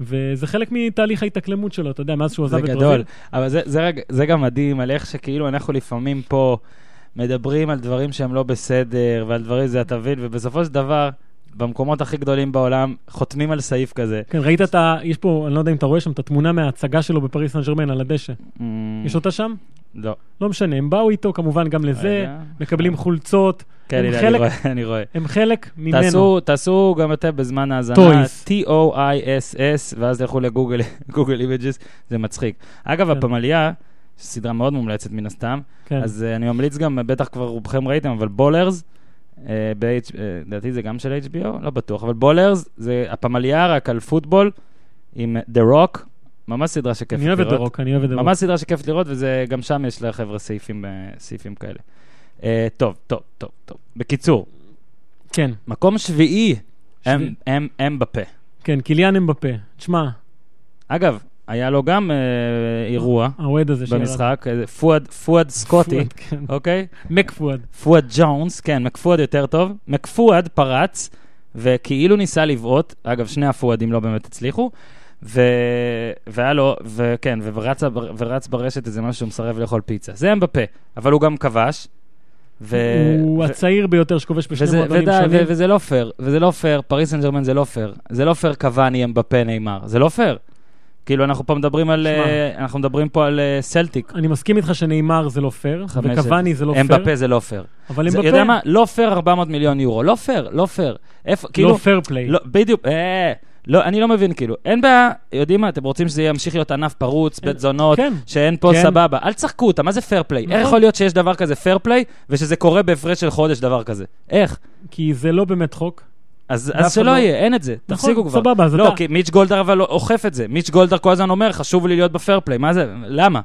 וזה חלק מתהליך ההתאקלמות שלו, אתה יודע, מאז שהוא עזב זה את גדול. ברזיל. אבל זה, זה, זה גם מדהים על איך שכאילו אנחנו לפעמים פה מדברים על דברים שהם לא בסדר ועל דברים זה, אתה מבין? ובסופו של דבר, במקומות הכי גדולים בעולם, חותמים על סעיף כזה. כן, ראית את ה... יש פה, אני לא יודע אם אתה רואה שם את התמונה מההצגה שלו בפריס סן ג'רמן על הדשא. אמ, יש אותה שם? לא. לא משנה, הם באו איתו כמובן גם לזה, רגע. מקבלים חולצות, כן, הנה, אני חלק- רואה, אני רואה. הם חלק ממנו. תעשו, תעשו גם אתם בזמן ההאזנה. T-O-I-S-S, ואז תלכו לגוגל, Google Images, זה מצחיק. אגב, כן. הפמליה, סדרה מאוד מומלצת מן הסתם, כן. אז אה, אני ממליץ גם, בטח כבר רובכם ראיתם, אבל Ballers, לדעתי זה גם של HBO, לא בטוח, אבל Ballers זה הפמליה רק על פוטבול עם The Rock, ממש סדרה שכיף אני אוהב את לראות. The Rock, אני אוהב את The Rock. ממש סדרה שכיף לראות, וגם שם יש לחבר'ה סעיפים, אה, סעיפים כאלה. Uh, טוב, טוב, טוב, טוב. בקיצור, כן, מקום שביעי, הם. הם, הם בפה. כן, קיליאן אמבפה. תשמע, אגב, היה לו גם אה, אירוע האוהד הזה. במשחק, פואד, פואד סקוטי, פואד, כן. אוקיי? מק פואד. פואד ג'ונס, כן, מקפואד יותר טוב. מקפואד פרץ, וכאילו ניסה לבעוט, אגב, שני הפואדים לא באמת הצליחו, ו... והיה לו, וכן, ורץ, ורץ ברשת איזה משהו שהוא מסרב לאכול פיצה. זה אמבפה, אבל הוא גם כבש. ו... הוא ו- הצעיר ביותר שכובש בשני מועדונים שונים. ו- וזה לא פייר, וזה לא פייר, פריס סן ג'רמן זה לא פייר. זה לא פייר קוואני, אמבפה, ניימאר, זה לא פייר. כאילו, אנחנו פה מדברים על, שמע. אה, אנחנו מדברים פה על אה, סלטיק. אני מסכים איתך שניימאר זה לא פייר, וקוואני זה לא פייר, אמבפה זה לא פייר. אבל אמבפה יודע מה? לא פייר 400 מיליון יורו, לא פייר, לא פייר. איפה, כאילו, לא fair play. לא, בדיוק, אה, לא, אני לא מבין, כאילו, אין בעיה, יודעים מה, אתם רוצים שזה ימשיך להיות ענף פרוץ, בית זונות, כן. שאין פה כן. סבבה, אל תשחקו אותה, מה זה fair play? איך נכון. יכול להיות שיש דבר כזה fair play, ושזה קורה בהפרש של חודש דבר כזה? איך? כי זה לא באמת חוק. אז, אז שלא לא- יהיה, אין את זה, נכון, תפסיקו כבר. סבבה, אז לא, אתה- כי מיץ' גולדהאר אבל לא אוכף את זה. מיץ' גולדהאר כל הזמן אומר, חשוב לי להיות ב fair play. מה זה? למה?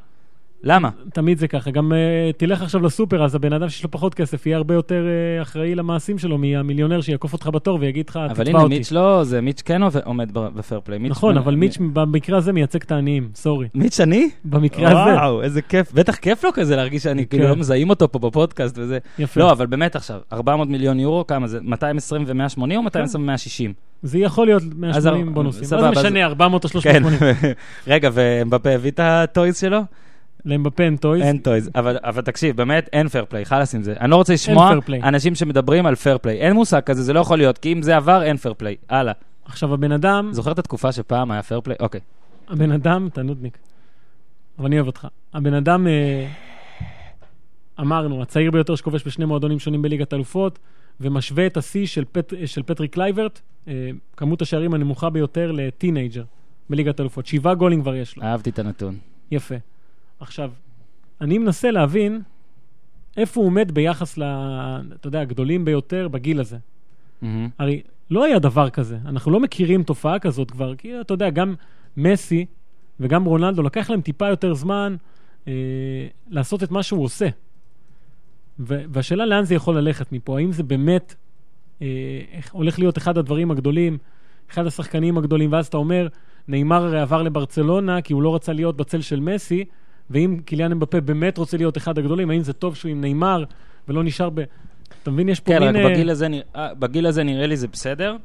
למה? תמיד זה ככה. גם אה, תלך עכשיו לסופר, אז הבן אדם שיש לו פחות כסף יהיה הרבה יותר אה, אחראי למעשים שלו מהמיליונר שיעקוף אותך בתור ויגיד לך, אבל תתבע הנה, אותי. מיץ' לא, זה מיץ' כן עומד ב fair play. נכון, מ- אבל מ- מיץ' במקרה הזה מייצג את העניים, sorry. מיץ' אני? במקרה הזה. וואו, איזה כיף. בטח כיף לו כזה להרגיש שאני כאילו כן. לא מזהים אותו פה בפודקאסט וזה. יפה. לא, אבל באמת עכשיו, 400 מיליון יורו, כמה זה? 220 ו-180 או 220 ו-160? זה יכול להיות אז 180 הר- בונוסים. סבבה, מה אז- זה משנה, 400 או כן. 380. רגע, ואמבפה הביא את ה Toiss שלו? לאמבפה אין Toiss. אין Toiss, אבל, אבל תקשיב, באמת אין fair play, חלאס עם זה. אני לא רוצה לשמוע. אנשים שמדברים על fair play. אין מושג כזה, זה לא יכול להיות, כי אם זה עבר, אין fair play. הלאה. עכשיו, הבן אדם, זוכר את התקופה שפעם היה fair play? אוקיי. הבן אדם, אתה נודניק. אבל אני אוהב אותך. הבן אדם, אה, אמרנו, הצעיר ביותר שכובש בשני מועדונים שונים בליגת אלופות, ומשווה את השיא של, פט, של פטריק קלייברט, אה, כמות השערים הנמוכה ביותר ל teenager בליגת אלופות. שבעה גולים כבר יש לו. אהבתי את הנתון. יפה. עכשיו, אני מנסה להבין איפה הוא עומד ביחס ל... אתה יודע, הגדולים ביותר בגיל הזה. מהמם. הרי לא היה דבר כזה. אנחנו לא מכירים תופעה כזאת כבר, כי אתה יודע, גם מסי וגם רונלדו, לקח להם טיפה יותר זמן אה, לעשות את מה שהוא עושה. ו- והשאלה לאן זה יכול ללכת מפה, האם זה באמת אה, הולך להיות אחד הדברים הגדולים, אחד השחקנים הגדולים, ואז אתה אומר, נאמר הרי עבר לברצלונה כי הוא לא רצה להיות בצל של מסי, ואם קיליאן אמבפה באמת רוצה להיות אחד הגדולים, האם זה טוב שהוא עם נאמר ולא נשאר ב... אתה מבין, יש פה כן, רק מין... אה, בגיל הזה, אה, בגיל הזה נראה לי זה בסדר.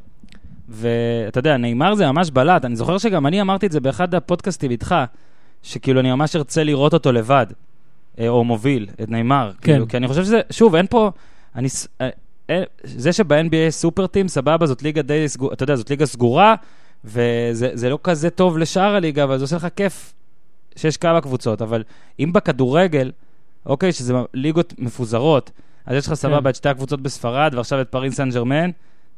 ואתה יודע, נאמר זה ממש בלט. אני זוכר שגם אני אמרתי את זה באחד הפודקאסטים איתך, שכאילו אני ממש ארצה לראות אותו לבד, אה, או מוביל, את נאמר. כן. כאילו, כי אני חושב שזה, שוב, אין פה... אני, אה, זה שב-NBA יש סופר טים, סבבה, זאת ליגה די סגורה, אתה יודע, זאת ליגה סגורה, וזה זה לא כזה טוב לשאר הליגה, אבל זה עושה לך כיף שיש כמה קבוצות. אבל אם בכדורגל, אוקיי, שזה ליגות מפוזרות, אז יש לך סבבה כן. את שתי הקבוצות בספרד, ועכשיו את פריס סן ג'רמן.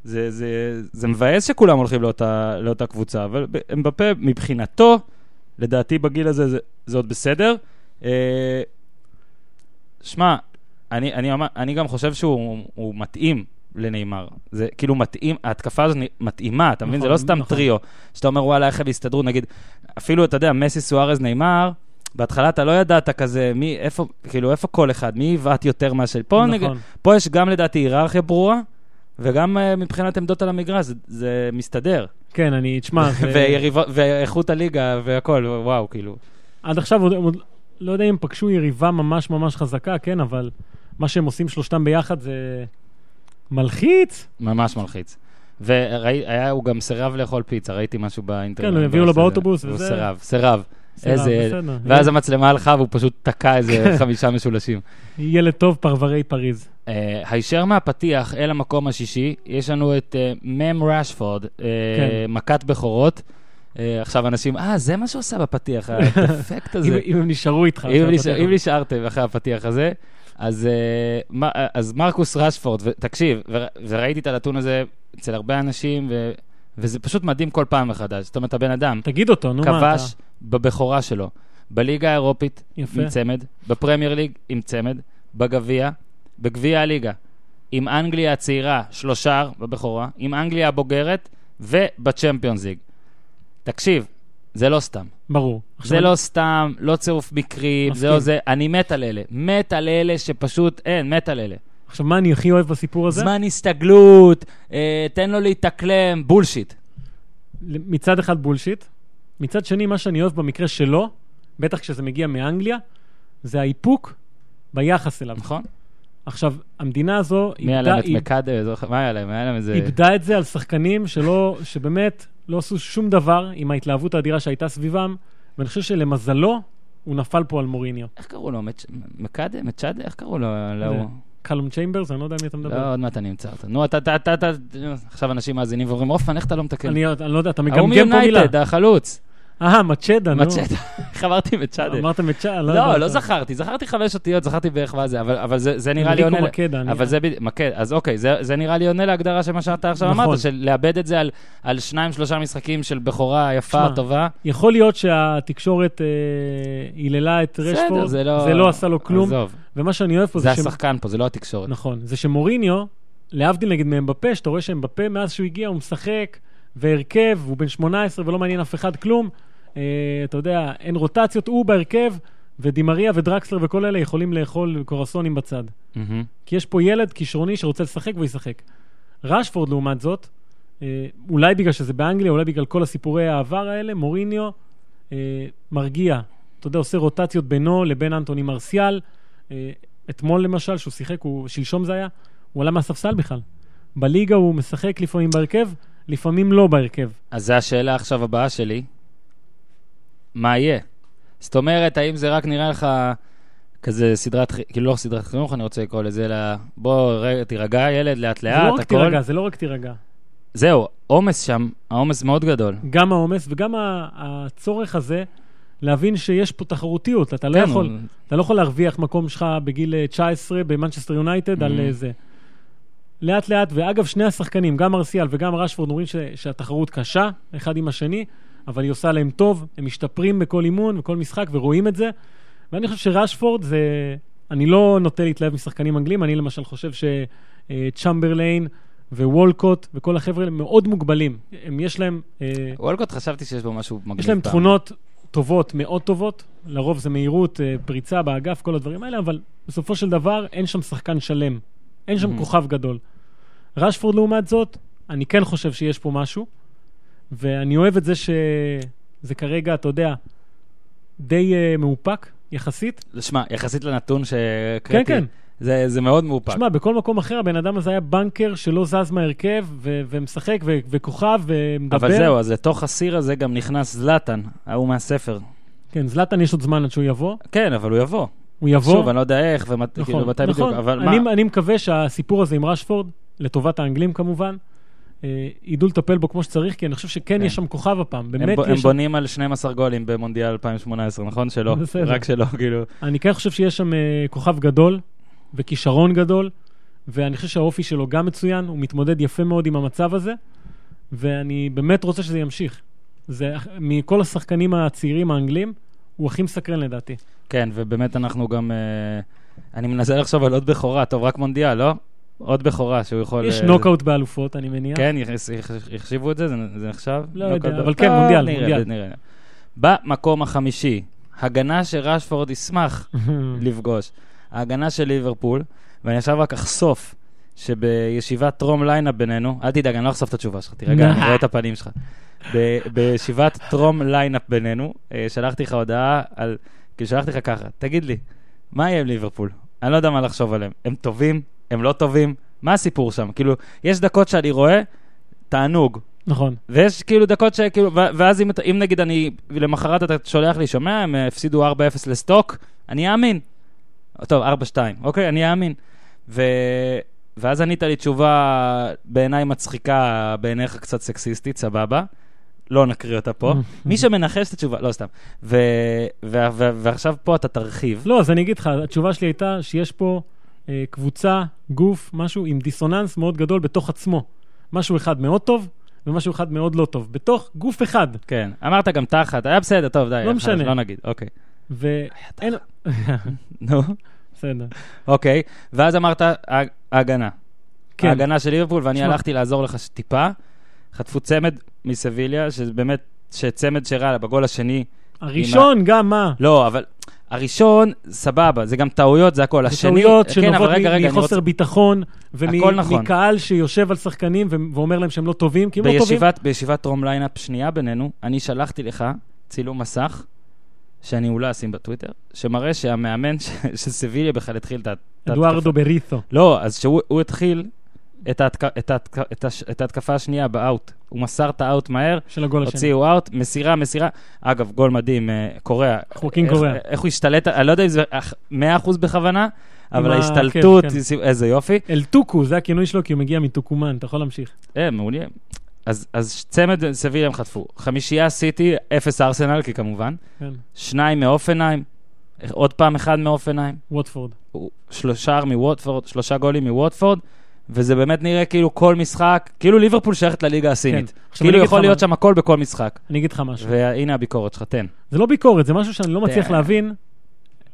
זה, זה, זה מבאס שכולם הולכים לאותה, לאותה קבוצה, אבל אמבפה מבחינתו, לדעתי בגיל הזה זה, זה עוד בסדר. אה, שמע, אני, אני, אני גם חושב שהוא הוא מתאים לנאמר. זה כאילו מתאים, ההתקפה הזאת מתאימה, אתה מבין? זה נכון, לא סתם נכון. טריו, שאתה אומר וואלה, איך הם יסתדרו, נגיד, אפילו, אתה יודע, מסי, סוארז, נאמר, בהתחלה אתה לא ידעת כזה, מי, איפה, כאילו, איפה כל אחד, מי יבעט יותר מאשר... פה, נגיד, נכון. פה יש גם לדעתי היררכיה ברורה, וגם uh, מבחינת עמדות על המגרש, זה, זה מסתדר. כן, אני, תשמע, ויריבות- ואיכות הליגה והכל, וואו, כאילו. עד עכשיו עוד, עוד לא יודע אם פגשו יריבה ממש ממש חזקה, כן, אבל מה שהם עושים שלושתם ביחד זה מלחיץ. ממש מלחיץ. והיה, הוא גם סירב לאכול פיצה, ראיתי משהו באינטרנט. כן, הביאו לו באוטובוס הוא וזה. סירב, סירב. בסדר, איזה... ואז המצלמה הלכה והוא פשוט תקע איזה חמישה משולשים. ילד טוב, פרברי פריז. אה, הישר מהפתיח אל המקום השישי, יש לנו את אה, מם ראשפורד, אה, כן. מכת בכורות. עכשיו אנשים, אה, זה מה שעושה בפתיח, האפקט הזה. אם הם נשארו איתך. אם נשארתם אחרי הפתיח הזה, אז, אה, אז מרקוס רשפורד, תקשיב, וראיתי את הנתון הזה אצל הרבה אנשים, ו- וזה פשוט מדהים כל פעם מחדש. זאת אומרת, הבן אדם תגיד אותו, נו מה אתה... כבש בבכורה שלו, בליגה האירופית יפה. עם צמד, בפרמייר ליג עם צמד, בגביע, בגביע הליגה, עם אנגליה הצעירה, שלושה בבכורה, עם אנגליה הבוגרת ובצ'מפיונס ליג. תקשיב, זה לא סתם. ברור. זה לא סתם, לא צירוף מקרים, זה. לא זה, אני מת על אלה. מת על אלה שפשוט, אין, מת על אלה. עכשיו, מה אני הכי אוהב בסיפור הזה? זמן הסתגלות, אה, תן לו להתאקלם, בולשיט. מצד אחד בולשיט, מצד שני, מה שאני אוהב במקרה שלו, בטח כשזה מגיע מאנגליה, זה האיפוק ביחס אליו. נכון? עכשיו, המדינה הזו מי היה להם את איבדה- מקאדה, מה היה להם? היה להם איזה... איבדה את זה על שחקנים שלא, שבאמת לא עשו שום דבר עם ההתלהבות האדירה שהייתה סביבם, ואני חושב שלמזלו, הוא נפל פה על מוריניו. איך קראו לו? מקאדה? מצ'אדה? איך קראו לו? להוא? קלום צ'יימברס, אני לא יודע מי אתה מדבר. לא, עוד מעט אני אמצא אותו. נו, אתה, אתה, אתה, עכשיו אנשים מאזינים ואומרים, הופמן, איך אתה לא מתקן? אני לא יודע, אתה ההוא מגמגם פה מילה. מיונייטד, החלוץ. אה, מצ'דה, נו. מצ'דה. איך אמרתי מצ'אדה? אמרת מצ'דה, לא, לא אתה- זכרתי, זכרתי חמש אותיות, זכרתי בערך מה זה, אבל, זה, נראה לי עונה... אבל זה בדיוק, מקד, אז אוקיי, זה, נראה לי עונה להגדרה של מה שאתה עכשיו נכון. אמרת, של לאבד את זה על, שניים, שלושה משחקים של בכורה יפה, טובה. יכול להיות שהתקשורת אה, היללה את רשפורד, זה לא... זה לא עשה לו כלום, ומה שאני אוהב פה זה זה. השחקן פה, זה לא התקשורת. נכון, זה שמוריניו, להבדיל נגיד מאמבפה, שאתה רואה שאמבפה מאז שהוא הגיע הוא משחק, והרכב, הוא בן 18 ולא מעניין אף אחד כלום, אה, אתה יודע, אין רוטציות, הוא בהרכב, ודימריה ודרקסלר וכל אלה יכולים לאכול קורסונים בצד. מהמם. כי יש פה ילד כישרוני שרוצה לשחק והוא ישחק. רשפורד, לעומת זאת, אה, אולי בגלל שזה באנגליה, אולי בגלל כל הסיפורי העבר האלה, מוריניו אה, מרגיע. אתה יודע, עושה רוטציות בינו לבין אנטוני מרסיאל. אה, אתמול למשל, שהוא שיחק, הוא, שלשום זה היה, הוא עלה מהספסל בכלל. בליגה הוא משחק לפעמים בהרכב, לפעמים לא בהרכב. אז זו השאלה עכשיו הבאה שלי. מה יהיה? זאת אומרת, האם זה רק נראה לך כזה סדרת, כאילו לא סדרת חינוך, אני רוצה לקרוא לזה, אלא בוא, רגע, תירגע, ילד, לאט זה לאט, לא רק הכל. תירגע, זה לא רק תירגע. זהו, עומס שם, העומס מאוד גדול. גם העומס וגם הצורך הזה להבין שיש פה תחרותיות. אתה לא כן, יכול... הוא- אתה לא יכול להרוויח מקום שלך בגיל אה, 19 במנצ'סטר יונייטד על Mhm. אה, זה. לאט לאט, ואגב, שני השחקנים, גם ארסיאל וגם רשפורד, אומרים ש, שהתחרות קשה, אחד עם השני, אבל היא עושה להם טוב, הם משתפרים בכל אימון וכל משחק ורואים את זה. ואני חושב שרשפורד זה... אני לא נוטה להתלהב משחקנים אנגלים, אני למשל חושב שצ'מברליין ווולקוט וכל החבר'ה האלה מאוד מוגבלים. הם, יש להם... אה, וולקוט חשבתי שיש בו משהו מגניב. יש להם פעם. תכונות טובות, מאוד טובות, לרוב זה מהירות, אה, פריצה באגף, כל הדברים האלה, אבל בסופו של דבר אין שם שחקן שלם, אין שם Mhm. כוכב גדול. רשפורד לעומת זאת, אני כן חושב שיש פה משהו, ואני אוהב את זה שזה כרגע, אתה יודע, די uh, מאופק יחסית. שמע, יחסית לנתון כן, שהקראתי, כן. זה, זה מאוד מאופק. תשמע, בכל מקום אחר הבן אדם הזה היה בנקר שלא זז מהרכב, ו- ומשחק, ו- וכוכב, ומדבר. אבל זהו, אז לתוך הסיר הזה גם נכנס זלאטן, ההוא מהספר. כן, זלאטן יש עוד זמן עד שהוא יבוא. כן, אבל הוא יבוא. הוא יבוא. שוב, אני לא יודע איך ומת- נכון, כאילו, מתי נכון. בדיוק, אבל אני, מה? אני מקווה שהסיפור הזה עם רשפורד, לטובת האנגלים כמובן, אה, ידעו לטפל בו כמו שצריך, כי אני חושב שכן כן. יש שם כוכב הפעם. הם, באמת הם יש שם... בונים על 12 גולים במונדיאל 2018, נכון? שלא, בסדר. רק שלא, כאילו. אני כן חושב שיש שם אה, כוכב גדול וכישרון גדול, ואני חושב שהאופי שלו גם מצוין, הוא מתמודד יפה מאוד עם המצב הזה, ואני באמת רוצה שזה ימשיך. זה, מכל השחקנים הצעירים האנגלים, הוא הכי מסקרן לדעתי. כן, ובאמת אנחנו גם... אה, אני מנסה לחשוב על עוד בכורה, טוב, רק מונדיאל, לא? עוד בכורה שהוא יכול... יש אה, נוקאוט באלופות, אני מניח. כן, יחס- יח- החשיבו את זה? זה נחשב? לא יודע? אבל כן, טוב, מונדיאל, מונדיאל. במקום החמישי, הגנה שרשפורד ישמח לפגוש, ההגנה של ליברפול, ואני עכשיו רק אחשוף שבישיבת טרום lineup בינינו, אל תדאג, אני לא אחשוף את התשובה שלך, תירגע, אני רואה את הפנים שלך. בישיבת טרום ליינאפ בינינו, אה, שלחתי לך הודעה על, כאילו שלחתי לך ככה, תגיד לי, מה יהיה עם ליברפול? אני לא יודע מה לחשוב עליהם. הם טובים? הם לא טובים? מה הסיפור שם? כאילו, יש דקות שאני רואה, תענוג. נכון. ויש כאילו דקות שכאילו, ואז אם, אם נגיד אני, למחרת אתה שולח לי, שומע, הם אה, הפסידו 4-0 לסטוק, אני אאמין. טוב, 4-2, אוקיי, אני אאמין. ו... ואז ענית לי תשובה בעיניי מצחיקה, בעיניך קצת סקסיסטית, סבבה. לא נקריא אותה פה. מי שמנחש את התשובה, לא סתם. ו... ו... ו... ועכשיו פה אתה תרחיב. לא, אז אני אגיד לך, התשובה שלי הייתה שיש פה קבוצה, גוף, משהו עם דיסוננס מאוד גדול בתוך עצמו. משהו אחד מאוד טוב ומשהו אחד מאוד לא טוב. בתוך גוף אחד. כן, אמרת גם תחת, היה בסדר, טוב, די. לא משנה. לא נגיד, אוקיי. ואין... נו, בסדר. אוקיי. ואז אמרת "ה- ההגנה. כן. ההגנה של ליברפול, ואני. הלכתי לעזור לך טיפה. חטפו צמד מסביליה, שזה באמת, שצמד שרע בגול השני. הראשון גם, מה? לא, אבל הראשון, סבבה, זה גם טעויות, זה הכל. זה השני, טעויות כן, שנובעות רגע, רגע, מחוסר רוצה... ביטחון, הכל נכון. ומקהל שיושב על שחקנים ו- ואומר להם שהם לא טובים, כי הם לא טובים. בישיבת, בישיבת טרום ליינאפ שנייה בינינו, אני שלחתי לך צילום מסך, שאני אולי אשים בטוויטר, שמראה שהמאמן של סביליה בכלל התחיל את ה-. אדוארדו בריסו. לא, אז שהוא הוא התחיל את, ההתק... את, ההתק... את, הש... את ההתקפה השנייה באאוט. הוא מסר את האאוט מהר, של הגול השני. הוציאו אאוט, מסירה, מסירה. אגב, גול מדהים, אה, קוריאה. חואקין איך- קוריאה. איך הוא השתלט, אני לא יודע אם זה אח- 100% בכוונה, אבל ההשתלטות, כן, כן. איזה יופי. אל טוקו, זה הכינוי שלו, כי הוא מגיע מטוקומאן, אתה יכול להמשיך. אה, מעולה. אז, אז צמד סביליה הם חטפו. חמישייה סיטי, אפס ארסנל, כי כמובן. כן, שניים מאופנהיים, עוד פעם אחד מאופנהיים. ווטפורד. שלושה מווטפורד, שלושה גולים מווטפורד, וזה באמת נראה כאילו כל משחק, כאילו ליברפול שייכת לליגה הסינית. כן. כאילו יכול להיות מה- שם הכל בכל משחק. אני אגיד לך משהו. והנה הביקורת שלך, תן. זה לא ביקורת, זה משהו שאני לא מצליח תן. להבין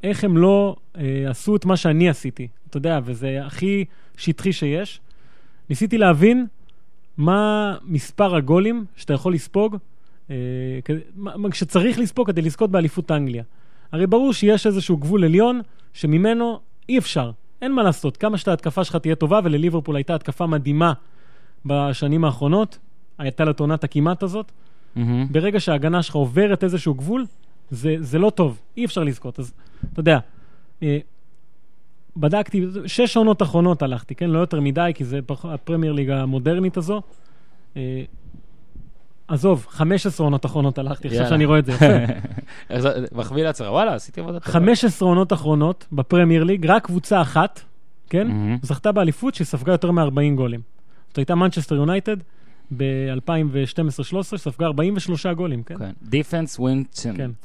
איך הם לא אה, עשו את מה שאני עשיתי. אתה יודע, וזה הכי שטחי שיש. ניסיתי להבין מה מספר הגולים שאתה יכול לספוג, אה, שצריך לספוג כדי לזכות באליפות אנגליה. הרי ברור שיש איזשהו גבול עליון שממנו אי אפשר. אין מה לעשות, כמה שההתקפה שלך תהיה טובה, ולליברפול הייתה התקפה מדהימה בשנים האחרונות, הייתה לה עונת הכמעט הזאת, ברגע שההגנה שלך עוברת איזשהו גבול, זה, זה לא טוב, אי אפשר לזכות. אז אתה יודע, אה, בדקתי, שש עונות אחרונות הלכתי, כן? לא יותר מדי, כי זה הפרמייר ליג המודרנית הזו. אה, עזוב, 15 עונות אחרונות הלכתי, עכשיו. שאני רואה את זה יפה. מחמיא לעצמך, וואלה, עשיתי עבודה טובה. 15 עונות אחרונות בפרמייר ליג, רק קבוצה אחת, כן? זכתה באליפות שספגה יותר מ-40 גולים. זאת הייתה מנצ'סטר יונייטד ב-2012-2013, שספגה 43 גולים, כן? כן. defense win.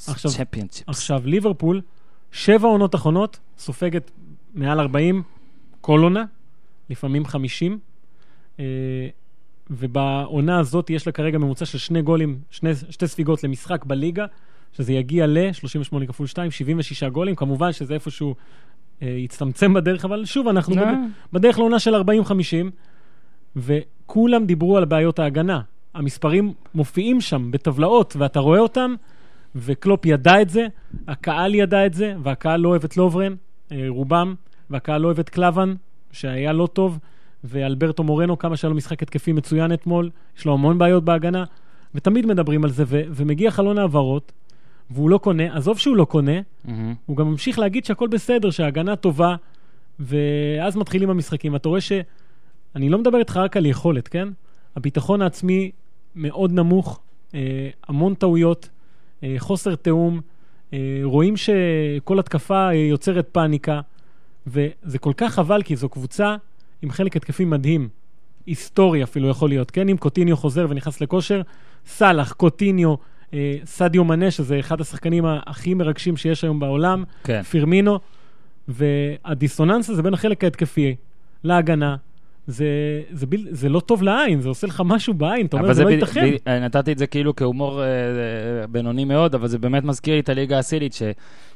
עכשיו- championships. עכשיו, ליברפול, שבע עונות אחרונות, סופגת מעל 40 כל עונה, לפעמים 50. ובעונה הזאת יש לה כרגע ממוצע של שני גולים, שני, שתי ספיגות למשחק בליגה, שזה יגיע ל-38 כפול 2, 76 גולים. כמובן שזה איפשהו אה, יצטמצם בדרך, אבל שוב, אנחנו אה. בד... בדרך לעונה של 40-50, וכולם דיברו על בעיות ההגנה. המספרים מופיעים שם בטבלאות, ואתה רואה אותם, וקלופ ידע את זה, הקהל ידע את זה, והקהל לא אוהב את לוברן, אה, רובם, והקהל לא אוהב את קלבן, שהיה לא טוב, ואלברטו מורנו, כמה שהיה לו משחק התקפי מצוין אתמול, יש לו המון בעיות בהגנה, ותמיד מדברים על זה, ו- ומגיע חלון העברות, והוא לא קונה, עזוב שהוא לא קונה, מהמם. הוא גם ממשיך להגיד שהכל בסדר, שההגנה טובה, ואז מתחילים המשחקים, ואתה רואה ש... אני לא מדבר איתך רק על יכולת, כן? הביטחון העצמי מאוד נמוך, אה, המון טעויות, אה, חוסר תיאום, אה, רואים שכל התקפה אה, יוצרת פאניקה, וזה כל כך חבל, כי זו קבוצה עם חלק התקפי מדהים, היסטורי אפילו יכול להיות, כן? אם קוטיניו חוזר ונכנס לכושר, סאלח, קוטיניו, אה, סדיו מנה, שזה אחד השחקנים הכי מרגשים שיש היום בעולם, כן. פירמינו, והדיסוננס הזה בין החלק ההתקפי להגנה, זה, זה, ביל, זה לא טוב לעין, זה עושה לך משהו בעין, אתה אומר, אבל זה לא ב- ייתכן. ב- נתתי את זה כאילו כהומור אה, אה, בינוני מאוד, אבל זה באמת מזכיר לי את הליגה הסינית, ש-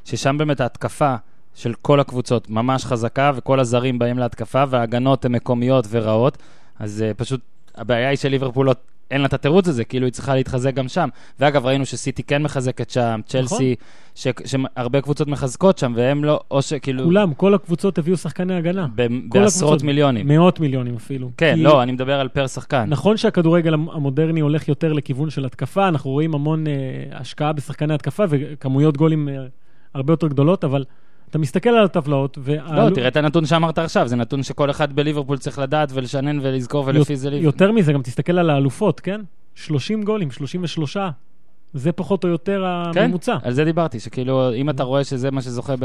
ששם באמת ההתקפה של כל הקבוצות ממש חזקה, וכל הזרים באים להתקפה, וההגנות הן מקומיות ורעות, אז אה, פשוט הבעיה היא שליברפול לא... אין לה את התירוץ הזה, כאילו היא צריכה להתחזק גם שם. ואגב, ראינו שסיטי כן מחזקת שם, צ'לסי, ש- שהרבה קבוצות מחזקות שם, והם לא, או שכאילו... כולם, כל הקבוצות הביאו שחקני הגנה. ב- בעשרות הקבוצות. מיליונים. מאות מיליונים אפילו. כן, כי לא, אני מדבר על פר שחקן. נכון שהכדורגל המ- המודרני הולך יותר לכיוון של התקפה, אנחנו רואים המון אה, השקעה בשחקני התקפה וכמויות גולים אה, הרבה יותר גדולות, אבל אתה מסתכל על הטבלאות, לא, תראה את הנתון שאמרת עכשיו, זה נתון שכל אחד בליברפול צריך לדעת ולשנן ולזכור ולפי זה. יותר מזה, גם תסתכל על האלופות, כן? 30 גולים, 33. זה פחות או יותר כן, הממוצע. על זה דיברתי, שכאילו, אם אתה רואה שזה מה שזוכה ב...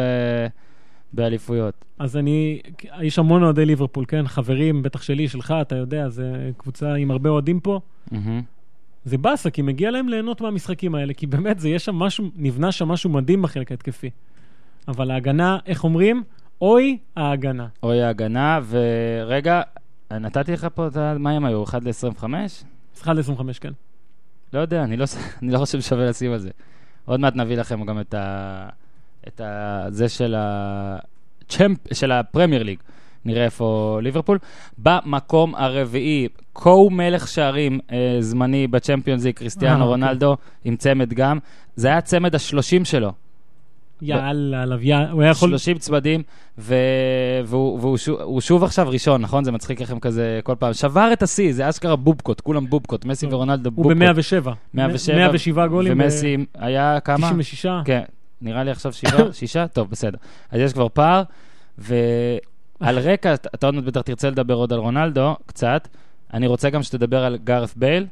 באליפויות. אז אני, יש המון אוהדי ליברפול, כן? חברים, בטח שלי, שלך, אתה יודע, זה קבוצה עם הרבה אוהדים פה. מהמם. זה באסה, כי מגיע להם ליהנות מהמשחקים האלה, כי באמת, זה יש שם משהו, נבנה שם משהו מדהים בחלק ההתקפי. אבל ההגנה, איך אומרים? אוי, ההגנה. אוי ההגנה, ורגע, נתתי לך פה את ה... מה הם היו? 1 ל-25? 1 ל-25, כן. לא יודע, אני לא, אני לא חושב ששווה לשים על זה. עוד מעט נביא לכם גם את ה... את ה... זה של ה... צ'מפ... של הפרמייר ליג. נראה איפה ליברפול. במקום הרביעי, קו מלך שערים אה, זמני בצ'מפיונס ליג, אה, קריסטיאנו אוקיי. רונלדו, עם צמד גם. זה היה צמד השלושים שלו. יאללה, לוויין, הוא היה יכול... 30 צמדים, ו... והוא, והוא שוב, הוא שוב עכשיו ראשון, נכון? זה מצחיק לכם כזה כל פעם. שבר את השיא, זה אשכרה בובקוט, כולם בובקוט, מסי. ורונלדו הוא בובקוט. ב-107. 107, 107 גולים. ומסי היה כמה? 96. כן, נראה לי עכשיו שבעה, שישה? טוב, בסדר. אז יש כבר פער, ועל רקע, אתה עוד מעט בטח תרצה לדבר עוד על רונלדו, קצת. אני רוצה גם שתדבר על גארת בייל,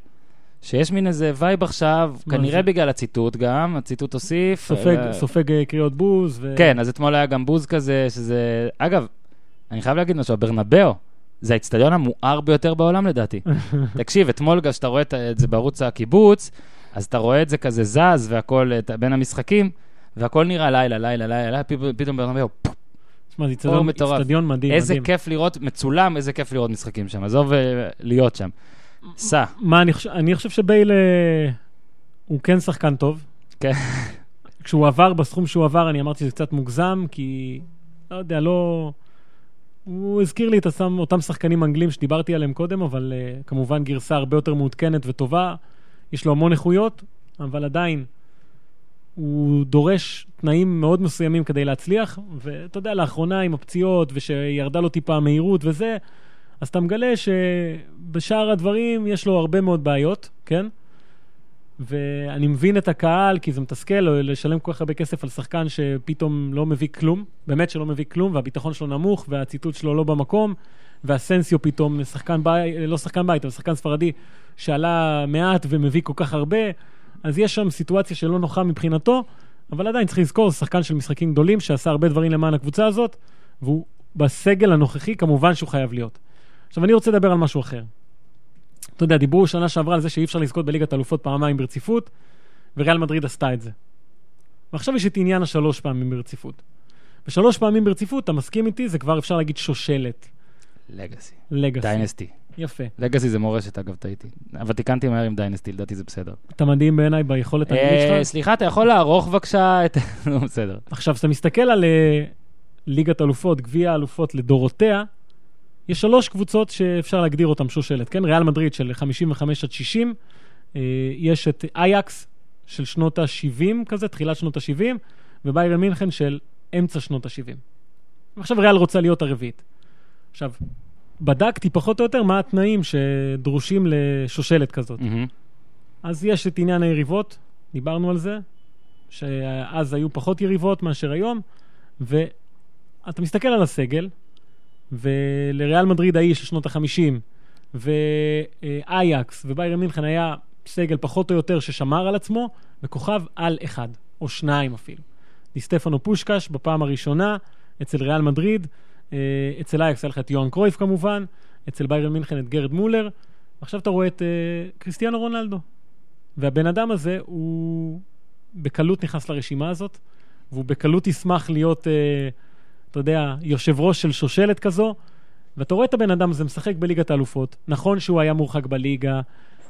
שיש מין איזה vibe עכשיו, כנראה זה? בגלל הציטוט גם, הציטוט הוסיף. סופג, אה, סופג אה, קריאות בוז. ו... כן, אז אתמול היה גם בוז כזה, שזה... אגב, אני חייב להגיד משהו, הברנבאו, זה האצטדיון המואר ביותר בעולם לדעתי. תקשיב, אתמול גם כשאתה רואה את זה בערוץ הקיבוץ, אז אתה רואה את זה כזה זז והכל את- בין המשחקים, והכל נראה לילה, לילה, לילה, לילה, פתאום ברנבאו, תשמע, זה מטורף. אצטדיון מדהים, איזה מדהים. כיף לראות, מצולם, איזה כיף לראות משחקים שם. עזוב אה, להיות שם. סע. מה, אני חושב, אני חושב שבייל אה, הוא כן שחקן טוב. כן. כשהוא עבר, בסכום שהוא עבר, אני אמרתי שזה קצת מוגזם, כי, לא יודע, לא... הוא הזכיר לי את אותם, אותם שחקנים אנגלים שדיברתי עליהם קודם, אבל uh, כמובן גרסה הרבה יותר מעודכנת וטובה. יש לו המון איכויות, אבל עדיין הוא דורש תנאים מאוד מסוימים כדי להצליח, ואתה יודע, לאחרונה עם הפציעות, ושירדה לו טיפה המהירות וזה, אז אתה מגלה שבשאר הדברים יש לו הרבה מאוד בעיות, כן? ואני מבין את הקהל, כי זה מתסכל לשלם כל כך הרבה כסף על שחקן שפתאום לא מביא כלום, באמת שלא מביא כלום, והביטחון שלו נמוך, והציטוט שלו לא במקום, והסנסיו פתאום, שחקן בית, לא שחקן בית, אבל שחקן ספרדי, שעלה מעט ומביא כל כך הרבה, אז יש שם סיטואציה שלא נוחה מבחינתו, אבל עדיין צריך לזכור, זה שחקן של משחקים גדולים, שעשה הרבה דברים למען הקבוצה הזאת, והוא בסגל הנוכחי, כמובן שהוא חייב להיות. עכשיו, אני רוצה לדבר על משהו אחר. אתה יודע, דיברו שנה שעברה על זה שאי אפשר לזכות בליגת אלופות פעמיים ברציפות, וריאל מדריד עשתה את זה. ועכשיו יש את עניין השלוש פעמים ברציפות. ושלוש פעמים ברציפות, אתה מסכים איתי, זה כבר אפשר להגיד שושלת. לגאסי. לגאסי. דיינסטי. יפה. לגאסי זה מורשת, אגב, טעיתי. אבל תיקנתי מהר עם דיינסטי, לדעתי זה בסדר. אתה מדהים בעיניי ביכולת האנגלית אה, שלך. סליחה, אתה יכול לערוך בבקשה את... נו, בסדר. עכשיו, כשאתה מסתכל על אה, ליגת אלופות, גביע האלופות לדורותיה, יש שלוש קבוצות שאפשר להגדיר אותן שושלת, כן? ריאל מדריד של 55 עד 60, אה, יש את אייקס של שנות ה-70 כזה, תחילת שנות ה-70, וביירן מינכן של אמצע שנות ה-70. ועכשיו ריאל רוצה להיות הרביעית. עכשיו, בדקתי פחות או יותר מה התנאים שדרושים לשושלת כזאת. מהמם. אז יש את עניין היריבות, דיברנו על זה, שאז היו פחות יריבות מאשר היום, ואתה מסתכל על הסגל, ולריאל מדריד ההיא של שנות ה-50, ואייקס וביירן מינכן היה סגל פחות או יותר ששמר על עצמו, וכוכב על אחד, או שניים אפילו. דיסטפנו פושקש בפעם הראשונה, אצל ריאל מדריד, אה, אצל אייקס היה לך את יוהאן קרויף כמובן, אצל ביירן מינכן את גרד מולר, עכשיו אתה רואה את uh, קריסטיאנו רונלדו. והבן אדם הזה, הוא בקלות נכנס לרשימה הזאת, והוא בקלות ישמח להיות, uh, אתה יודע, יושב ראש של שושלת כזו, ואתה רואה את הבן אדם הזה משחק בליגת האלופות. נכון שהוא היה מורחק בליגה,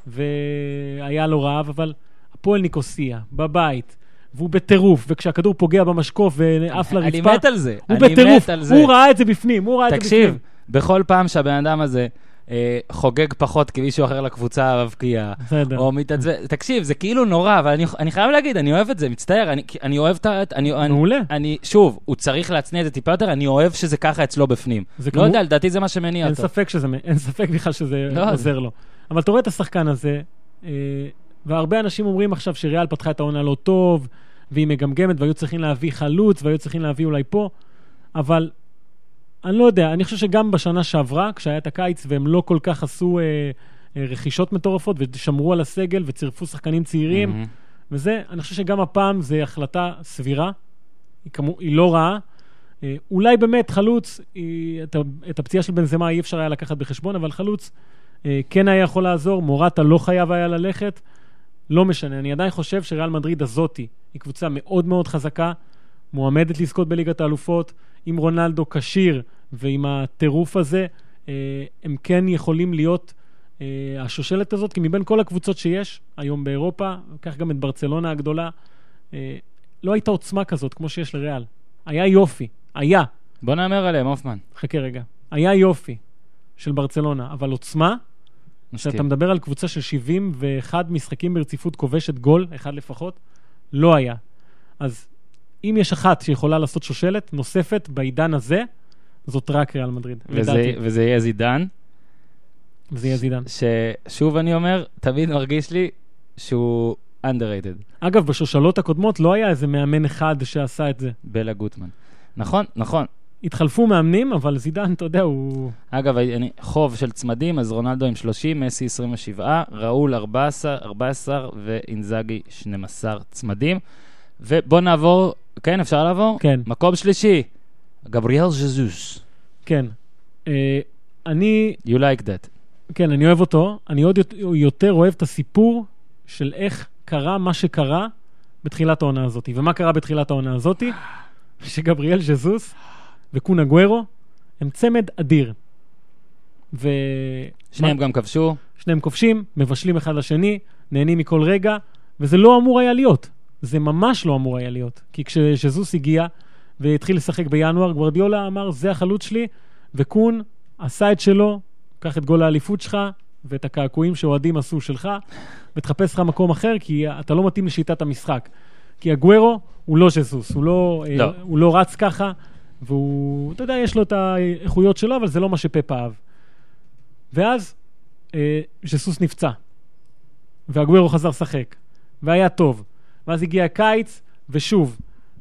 והיה לו רעב, אבל הפועל ניקוסיה, בבית, והוא בטירוף, וכשהכדור פוגע במשקוף ועף לרצפה, אני מת על זה. הוא בטירוף. הוא ראה את זה בפנים, הוא ראה את זה בפנים. תקשיב, בכל פעם שהבן אדם הזה חוגג פחות כי מישהו אחר לקבוצה מבקיע, בסדר. או מתעצבן, תקשיב, זה כאילו נורא, אבל אני, אני חייב להגיד, אני אוהב את זה, מצטער, אני, אני אוהב את ה... מעולה. אני, שוב, הוא צריך להצניע את זה טיפה יותר, אני אוהב שזה ככה אצלו בפנים. לא כמו- יודע, לדעתי זה מה שמניע אין אותו. ספק שזה, אין ספק בכלל שזה לא, עוזר לו. אבל אתה רואה את השחקן הזה, אה, והרבה אנשים אומרים עכשיו שריאל פתחה את העונה לא טוב, והיא מגמגמת, והיו צריכים להביא חלוץ, והיו צריכים להביא אולי פה, אבל אני לא יודע, אני חושב שגם בשנה שעברה, כשהיה את הקיץ, והם לא כל כך עשו אה, אה, רכישות מטורפות, ושמרו על הסגל, וצירפו שחקנים צעירים, מהמם. וזה, אני חושב שגם הפעם זו החלטה סבירה, היא, כמו, היא לא רעה. אה, אולי באמת חלוץ, היא, את, את הפציעה של בנזמה אי אפשר היה לקחת בחשבון, אבל חלוץ אה, כן היה יכול לעזור, מורטה לא חייב היה ללכת, לא משנה. אני עדיין חושב שריאל מדריד הזאתי היא קבוצה מאוד מאוד חזקה, מועמדת לזכות בליגת האלופות, עם רונלדו כשיר ועם הטירוף הזה, אה, הם כן יכולים להיות אה, השושלת הזאת, כי מבין כל הקבוצות שיש היום באירופה, קח גם את ברצלונה הגדולה, אה, לא הייתה עוצמה כזאת כמו שיש לריאל. היה יופי, היה, בוא נאמר עליהם, הופמן. חכה רגע, היה יופי של ברצלונה, אבל עוצמה. כשאתה מדבר על קבוצה של 71 משחקים ברציפות כובשת גול, אחד לפחות, לא היה. אז אם יש אחת שיכולה לעשות שושלת נוספת בעידן הזה, זאת רק ריאל מדריד, וזה. וזה יהיה זידן, וזה יהיה זידן. ששוב אני אומר, תמיד מרגיש לי שהוא underrated, אגב, בשושלות הקודמות לא היה איזה מאמן אחד שעשה את זה. בלה גוטמן. נכון, נכון. התחלפו מאמנים, אבל זידן, אתה יודע, הוא... אגב, אני, חוב של צמדים, אז רונלדו עם 30, מסי 27, ראול 14, 14 ואינזאגי 12 צמדים. ובוא נעבור, כן, אפשר לעבור? כן, מקום שלישי, גבריאל ז'זוס. כן. אה, אני, You like that. כן, אני אוהב אותו. אני עוד יות- יותר אוהב את הסיפור של איך קרה מה שקרה בתחילת העונה הזאת. ומה קרה בתחילת העונה הזאת? שגבריאל ז'זוס וקונה גוורו הם צמד אדיר. ו... שניהם גם כבשו. שניהם כובשים, מבשלים אחד לשני, נהנים מכל רגע, וזה לא אמור היה להיות. זה ממש לא אמור היה להיות. כי כשזוס הגיע והתחיל לשחק בינואר, גוורדיולה אמר, זה החלוץ שלי, וקון עשה את שלו, קח את גול האליפות שלך ואת הקעקועים שאוהדים עשו שלך, ותחפש לך מקום אחר, כי אתה לא מתאים לשיטת המשחק. כי הגוורו הוא לא ז'זוס, הוא לא, לא. אה, הוא לא רץ ככה, והוא, אתה יודע, יש לו את האיכויות שלו, אבל זה לא מה שפפ אהב. ואז אה, ז'סוס נפצע, והגוורו חזר לשחק, והיה טוב. ואז הגיע הקיץ, ושוב,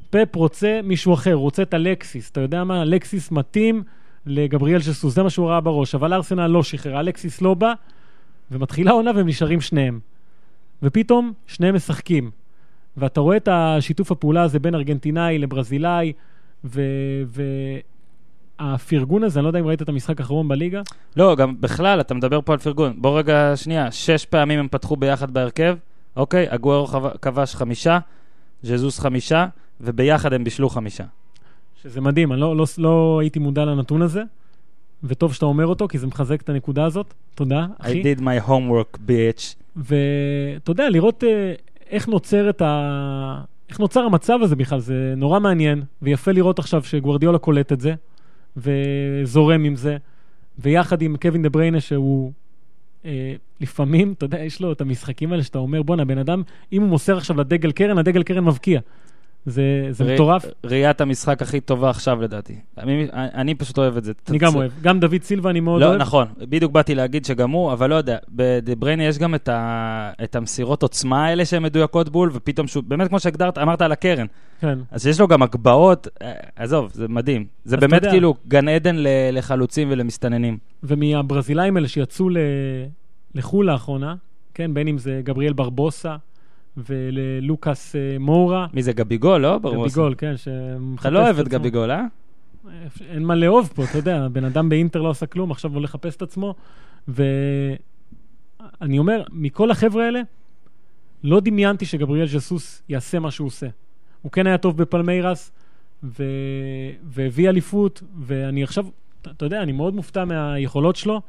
פפ רוצה מישהו אחר, הוא רוצה את אלקסיס. אתה יודע מה? אלקסיס מתאים לגבריאל ז'סוס, זה מה שהוא ראה בראש. אבל ארסנל לא שחררה, אלקסיס לא בא, ומתחילה העונה והם נשארים שניהם. ופתאום שניהם משחקים. ואתה רואה את השיתוף הפעולה הזה בין ארגנטינאי לברזילאי, ו... ו... הפרגון הזה, אני לא יודע אם ראית את המשחק האחרון בליגה, לא, גם בכלל, אתה מדבר פה על פרגון. בוא רגע, שנייה, שש פעמים הם פתחו ביחד בהרכב, אוקיי? הגוורו חו- כבש חמישה, ז'זוס חמישה, וביחד הם בישלו חמישה. שזה מדהים, אני לא, לא, לא הייתי מודע לנתון הזה, וטוב שאתה אומר אותו, כי זה מחזק את הנקודה הזאת. תודה, I אחי. did my homework, bitch. ואתה יודע, לראות אה, איך נוצר את ה... איך נוצר המצב הזה בכלל, זה נורא מעניין, ויפה לראות עכשיו שגוורדיולה קולט את זה, וזורם עם זה, ויחד עם קווין דה בריינה שהוא... אה, לפעמים, אתה יודע, יש לו את המשחקים האלה שאתה אומר, בואנה, בן אדם, אם הוא מוסר עכשיו לדגל קרן, הדגל קרן מבקיע. זה, זה ראי- מטורף. ראיית המשחק הכי טובה עכשיו לדעתי. אני, אני פשוט אוהב את זה. אני גם אוהב. גם דוד סילבה אני מאוד לא, אוהב. נכון, בדיוק באתי להגיד שגם הוא, אבל לא יודע, בדה בריינה יש גם את, ה, את המסירות עוצמה האלה שהן מדויקות בול, ופתאום שהוא, באמת כמו שהגדרת, אמרת על הקרן, כן. אז יש לו גם הגבהות, אה, עזוב, זה מדהים. זה באמת. כאילו גן עדן ל- לחלוצים ולמסתננים. ומהברזילאים האלה שיצאו ל... לחו"ל לאחרונה, כן, בין אם זה גבריאל ברבוסה וללוקאס אה, מורה. מי זה, גביגול, לא? ברור. גביגול, כן, אתה לא אוהב את גביגול, אה? אין מה לאהוב פה, אתה יודע, בן אדם באינטר לא עשה כלום, עכשיו הוא לחפש את עצמו. ואני אומר, מכל החבר'ה האלה, לא דמיינתי שגבריאל ז'סוס יעשה מה שהוא עושה. הוא כן היה טוב בפלמיירס, ו... והביא אליפות, ואני עכשיו, אתה, יודע, אני מאוד מופתע מהיכולות שלו.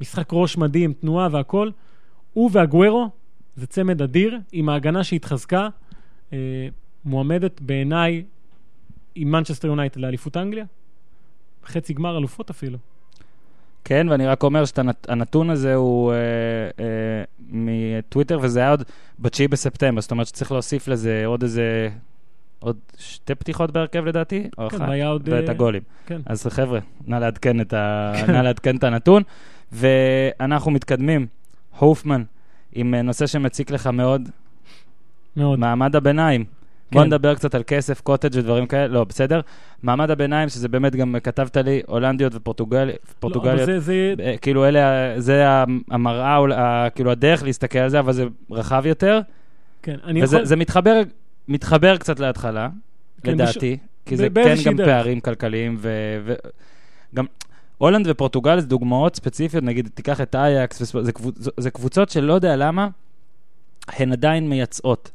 משחק ראש מדהים, תנועה והכל. הוא והגוורו, זה צמד אדיר, עם ההגנה שהתחזקה, אה, מועמדת בעיניי עם מנצ'סטר יונייטד לאליפות אנגליה. חצי גמר אלופות אפילו. כן, ואני רק אומר שהנתון הזה הוא אה, אה, מטוויטר, וזה היה עוד ב-9 בספטמבר, זאת אומרת שצריך להוסיף לזה עוד איזה, עוד שתי פתיחות בהרכב לדעתי, או כן, אחת, עוד... ואת אה, הגולים. כן. אז חבר'ה, נא לעדכן את, ה... נא לעדכן את הנתון. ואנחנו מתקדמים, הופמן, עם אה, נושא שמציק לך מאוד, מאוד. מעמד הביניים. בוא כן. נדבר קצת על כסף, קוטג' ודברים כאלה, לא, בסדר? מעמד הביניים, שזה באמת גם כתבת לי, הולנדיות ופורטוגל... לא, זה, זה, אה, כאילו אלה, זה המראה, כאילו הדרך להסתכל על זה, אבל זה רחב יותר. כן, אני וזה יכול... זה מתחבר, מתחבר קצת להתחלה, כן, לדעתי, כי ב- זה כן גם דרך. פערים כלכליים, וגם הולנד ופורטוגל זה דוגמאות ספציפיות, נגיד תיקח את אייקס, וספ- זה קבוצ- זה קבוצות שלא יודע למה, הן עדיין מייצאות.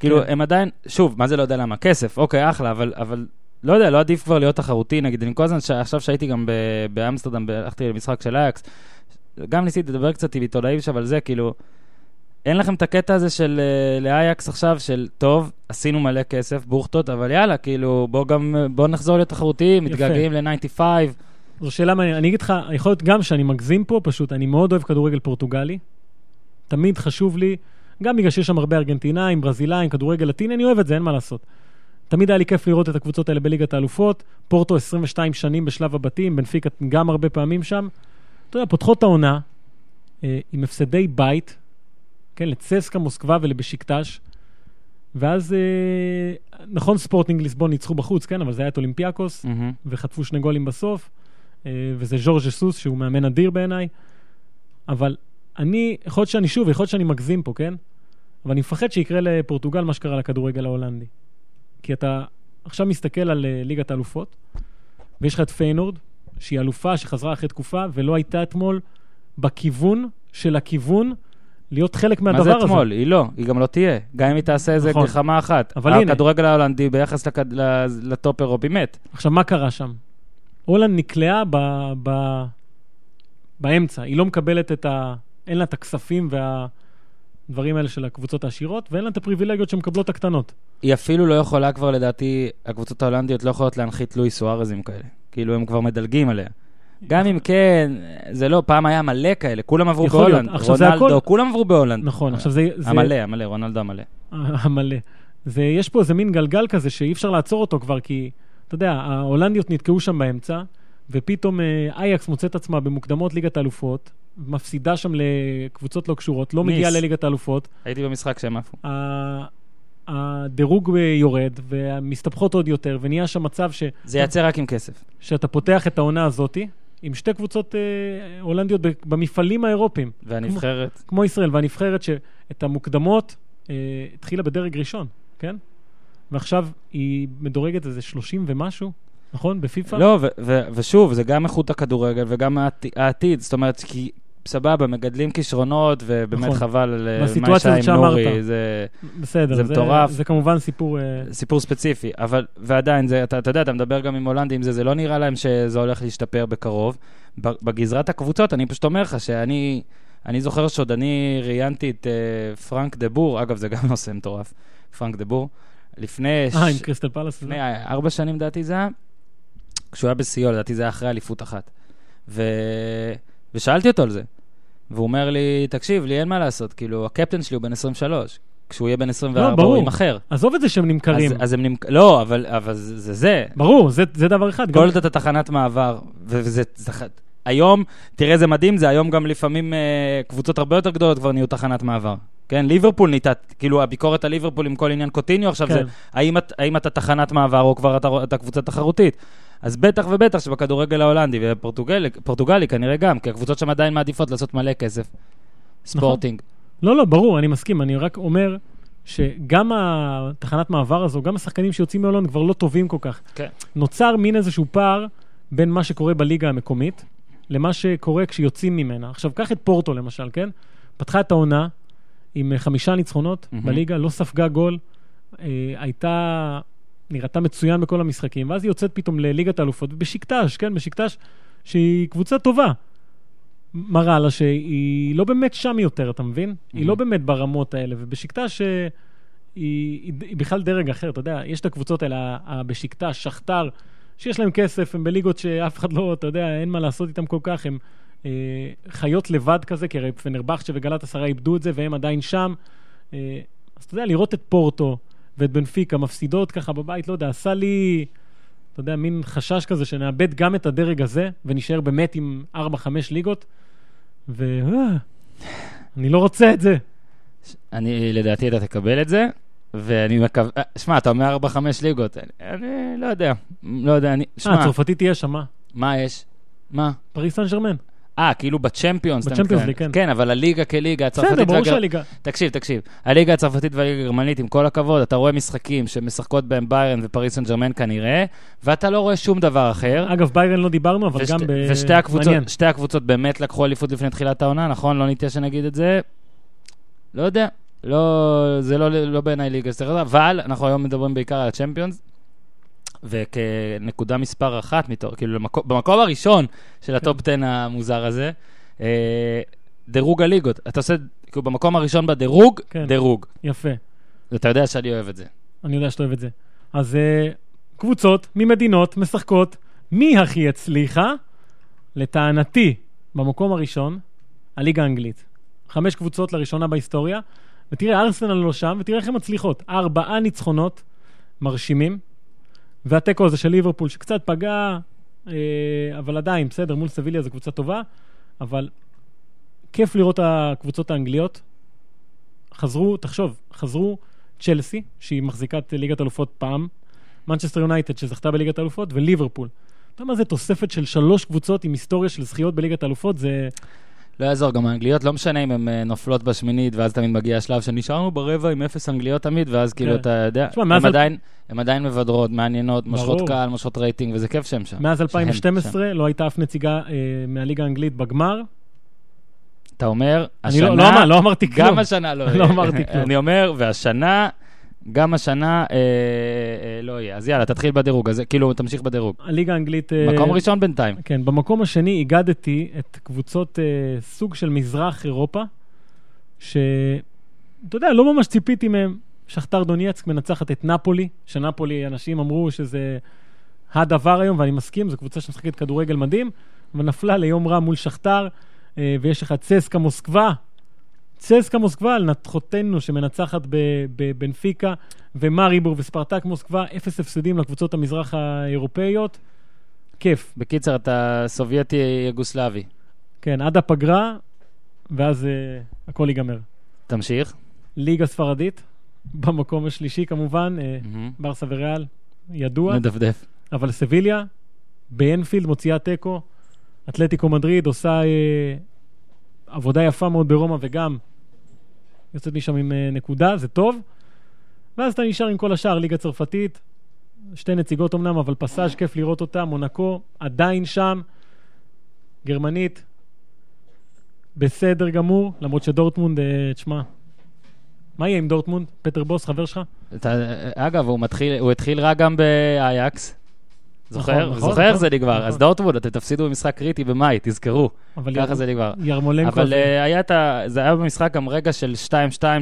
כאילו, כן. הם עדיין, שוב, מה זה לא יודע למה? כסף, אוקיי, אחלה, אבל, אבל לא יודע, לא עדיף כבר להיות תחרותי, נגיד, אני כל הזמן, ש- עכשיו שהייתי גם ב- באמסטרדם, הלכתי למשחק של אייקס, גם ניסיתי לדבר קצת עם עיתונאים שם על זה, כאילו, אין לכם את הקטע הזה של אה, לאייקס עכשיו, של טוב, עשינו מלא כסף, בוכטות, אבל יאללה, כאילו, בוא גם, בוא נחזור להיות תחרותיים. מתגעגעים ל-95. זו שאלה מעניינת. אני אגיד לך, יכול להיות גם שאני מגזים פה, פשוט, אני מאוד אוהב כדורגל פורטוגלי. תמיד חשוב לי, גם בגלל שיש שם הרבה ארגנטינאים, ברזילאים, כדורגל לטיני, אני אוהב את זה, אין מה לעשות. תמיד היה לי כיף לראות את הקבוצות האלה בליגת האלופות. פורטו 22 שנים בשלב הבתים, בנפיקה גם הרבה פעמים שם. אתה יודע, פותחות העונה אה, עם הפסדי בית, כן, לצסקה מוסקבה ולבשיקטש, ואז, אה, נכון, ספורטינג ליסבון ניצחו בחוץ, כן, אבל זה היה את אולימפיאקוס. מהמם. וחטפו שני גולים בסוף, וזה ז'ורג' סוס, שהוא מאמן אדיר בעיניי. אבל אני, יכול להיות שאני שוב, יכול להיות שאני מגזים פה, כן? אבל אני מפחד שיקרה לפורטוגל מה שקרה לכדורגל ההולנדי. כי אתה עכשיו מסתכל על אה, ליגת האלופות, ויש לך את פיינורד, שהיא אלופה שחזרה אחרי תקופה, ולא הייתה אתמול בכיוון של הכיוון להיות חלק מה מהדבר זה הזה. אתמול? היא לא, היא גם לא תהיה. גם אם היא תעשה איזה נכון. גחמה אחת. אבל הנה. הכדורגל ההולנדי ביחס לכד- לטופ אירופי מת. עכשיו, מה קרה שם? הולנד נקלעה ב, ב, באמצע, היא לא מקבלת את ה... אין לה את הכספים והדברים האלה של הקבוצות העשירות, ואין לה את הפריבילגיות שמקבלות הקטנות. היא אפילו לא יכולה כבר, לדעתי, הקבוצות ההולנדיות לא יכולות להנחית לואי סוארזים כאלה. כאילו, הם כבר מדלגים עליה. גם אם כן, זה לא, פעם היה מלא כאלה, כולם עברו. בהולנד. זה רונלדו, הכל- כולם עברו בהולנד. נכון, עכשיו זה... זה המלא, המלא, רונלדו המלא. המלא. זה, יש פה איזה מין גלגל כזה שאי אפשר לעצור אותו כבר, כי, אתה יודע, ההולנדיות נתקעו שם באמצע, ופתאום אה, אייאקס מוצאת עצמה במוקדמות ליגת האלופות, מפסידה שם לקבוצות לא קשורות, לא. מגיעה לליגת האלופות, הייתי במשחק שהם עפו. הדירוג יורד, ומסתבכות עוד יותר, ונהיה שם מצב ש... זה ייצר רק עם כסף. שאתה פותח את העונה הזאתי, עם שתי קבוצות אה, הולנדיות במפעלים האירופיים, והנבחרת, כמו ישראל, והנבחרת שאת המוקדמות אה, התחילה בדרג ראשון, כן? ועכשיו היא מדורגת איזה 30 ומשהו, נכון? בפיפ"א? לא, ו- ו- ושוב, זה גם איכות הכדורגל וגם העתי- העתיד, זאת אומרת, כי סבבה, מגדלים כישרונות, ובאמת נכון. חבל על אה, מה שהיה עם. נורי, זה בסדר, זה מטורף. זה כמובן סיפור... אה, סיפור ספציפי, אבל, ועדיין, זה, אתה, אתה יודע, אתה מדבר גם עם הולנדים, זה, זה לא נראה להם שזה הולך להשתפר בקרוב. בגזרת הקבוצות, אני פשוט אומר לך שאני, אני זוכר שעוד אני ראיינתי את uh, פרנק דה בור, אגב, זה גם נושא מטורף, פרנק דה בור, לפני, אה, עם ש... קריסטל פלאס? לפני ארבע שנים, לדעתי זה היה, כשהוא היה בשיאו, לדעתי זה היה אחרי אליפות אחת. ו... ושאלתי אותו על זה, והוא אומר לי, תקשיב, לי אין מה לעשות, כאילו, הקפטן שלי הוא בן 23. כשהוא יהיה בן 24, ברור. הוא יימכר. עזוב את זה שהם נמכרים. אז, אז הם נמכ... לא, אבל, אבל זה זה. זה. ברור, זה, זה דבר אחד. גם- גולד אתה תחנת מעבר, וזה... זה, היום, תראה איזה מדהים זה, היום גם לפעמים אה, קבוצות הרבה יותר גדולות כבר נהיו תחנת מעבר. כן, ליברפול נהייתה, כאילו הביקורת על ליברפול עם כל עניין קוטיניו עכשיו כן. זה, האם, את- האם אתה תחנת מעבר או כבר אתה, אתה קבוצה תחרותית? אז בטח ובטח שבכדורגל ההולנדי ופורטוגלי פורטוגלי כנראה גם, כי הקבוצות שם עדיין מעדיפות לעשות מלא כסף. ספורטינג. לא, לא, ברור, אני מסכים. אני רק אומר שגם התחנת מעבר הזו, גם השחקנים שיוצאים מהולנד כבר לא טובים כל כך. כן. נוצר מין איזשהו פער בין מה שקורה בליגה המקומית למה שקורה כשיוצאים ממנה. עכשיו, קח את פורטו למשל, כן? פתחה את העונה עם אה, חמישה ניצחונות מהמם. בליגה, לא ספגה גול, אה, הייתה, נראתה מצוין בכל המשחקים, ואז היא יוצאת פתאום לליגת האלופות, ובשקטש, כן? בשקטש, שהיא קבוצה טובה. מראה לה שהיא לא באמת שם יותר, אתה מבין? היא לא באמת ברמות האלה, ובשקטש אה, היא, היא, היא בכלל דרג אחר, אתה יודע, יש את הקבוצות האלה, ה- ה- בשקטש, שכתר, שיש להם כסף, הם בליגות שאף אחד לא, אתה יודע, אין מה לעשות איתם כל כך, הם חיות לבד כזה, כי הרי פנרבכצ'ה וגלת עשרה איבדו את זה, והם עדיין שם. אה, אז אתה יודע, לראות את פורטו ואת בנפיקה מפסידות ככה בבית, לא יודע, עשה לי, אתה יודע, מין חשש כזה שנאבד גם את הדרג הזה, ונשאר באמת עם 4-5 ליגות, ו... אה, אני לא רוצה את זה. אני, לדעתי אתה תקבל את זה, ואני מקווה... אה, שמע, אתה אומר 4-5 ליגות, אני, אני לא יודע, לא יודע, אני... אה, שמע, הצרפתית תהיה שם, מה? מה יש? מה? פריס סן ג'רמן. אה, כאילו בצ'מפיונס. בצ'מפיונס. ליג, כן. כן, אבל הליגה כליגה הצרפתית... בסדר, ברור והגר- שהליגה... תקשיב, תקשיב. הליגה הצרפתית והליגה הגרמנית, עם כל הכבוד, אתה רואה משחקים שמשחקות בהם ביירן ופריס סן ג'רמן כנראה, ואתה לא רואה שום דבר אחר. אגב, ביירן לא דיברנו, אבל ושת- גם ב... ושתי הקבוצות. שתי הקבוצות באמת לקחו אליפות לפני תחילת העונה, נכון? לא נטעה שנגיד את זה. לא יודע. לא, זה לא, לא בעיניי ליגה טובה, אבל אנחנו היום מדברים בעיקר על הצ'מפיונס, וכנקודה מספר אחת, מתור, כאילו למקום, במקום הראשון של ה top 10 המוזר הזה, אה, דירוג הליגות. אתה עושה, כאילו במקום הראשון בדירוג, כן. דירוג. יפה. ואתה יודע שאני אוהב את זה. אני יודע שאתה אוהב את זה. אז uh, קבוצות ממדינות משחקות מי הכי הצליחה? לטענתי, במקום הראשון, הליגה האנגלית. חמש קבוצות לראשונה בהיסטוריה, ותראה, ארסנל לא שם, ותראה איך הן מצליחות. ארבעה ניצחונות מרשימים, והתיקו הזה של ליברפול, שקצת פגע, אה, אבל עדיין, בסדר, מול סביליה זו קבוצה טובה, אבל כיף לראות את הקבוצות האנגליות. חזרו, תחשוב, חזרו צ'לסי, שהיא מחזיקת ליגת אלופות פעם, מנצ'סטר יונייטד, שזכתה בליגת אלופות, וליברפול. אתה יודע מה זה תוספת של שלוש קבוצות עם היסטוריה של זכיות בליגת אלופות? זה... לא יעזור, גם האנגליות, לא משנה אם הן אה, נופלות בשמינית, ואז תמיד מגיע השלב שנשארנו ברבע עם אפס אנגליות תמיד, ואז כאילו כן. אתה יודע, הן עדיין, מבדרות, מעניינות, מושכות. קהל, מושכות רייטינג, וזה כיף שהן שם. מאז שהם 2012 לא הייתה אף נציגה אה, מהליגה האנגלית בגמר. אתה אומר, אני לא, השנה, לא, אמר, לא אמרתי כלום. גם השנה לא לא אמרתי כלום. אני אומר, והשנה, גם השנה אה, אה, לא יהיה. אז יאללה, תתחיל בדירוג, אז כאילו, תמשיך בדירוג. הליגה האנגלית... אה, מקום ראשון בינתיים. כן, במקום השני איגדתי את קבוצות אה, סוג של מזרח אירופה, שאתה יודע, לא ממש ציפיתי מהם. שכתר דונייצק מנצחת את נפולי, שנפולי, אנשים אמרו שזה הדבר היום, ואני מסכים, זו קבוצה שמשחקת כדורגל מדהים, אבל נפלה ליום רע מול שכתר, אה, ויש לך צסקה מוסקבה, צסקה מוסקבה על נתחותינו שמנצחת בבנפיקה, ומריבור וספרטק מוסקבה, אפס הפסדים לקבוצות המזרח האירופאיות. כיף. בקיצר, אתה סובייטי יוגוסלבי. כן, עד הפגרה, ואז uh, הכל ייגמר. תמשיך. ליגה ספרדית, במקום השלישי כמובן, uh, מהמם. ברסה וריאל, ידוע, מדפדף. אבל סביליה, באנפילד מוציאה תיקו, אתלטיקו מדריד עושה uh, עבודה יפה מאוד ברומא וגם יוצאת משם עם uh, נקודה, זה טוב. ואז אתה נשאר עם כל השאר, ליגה צרפתית, שתי נציגות אמנם, אבל פסאז' כיף לראות אותה, מונקו עדיין שם, גרמנית, בסדר גמור, למרות שדורטמונד, אה, תשמע, מה יהיה עם דורטמונד? פטר בוס, חבר שלך? אגב, הוא, מתחיל, הוא התחיל רע גם באייאקס. זוכר? נכון, נכון, זוכר איך נכון, זה נגמר. נכון. אז דורטמונד, אתם תפסידו במשחק קריטי במאי, תזכרו. אבל ככה יר- זה נגמר. ירמולנקו, אבל זה- אה, היה את ה... זה היה במשחק גם רגע של 2-2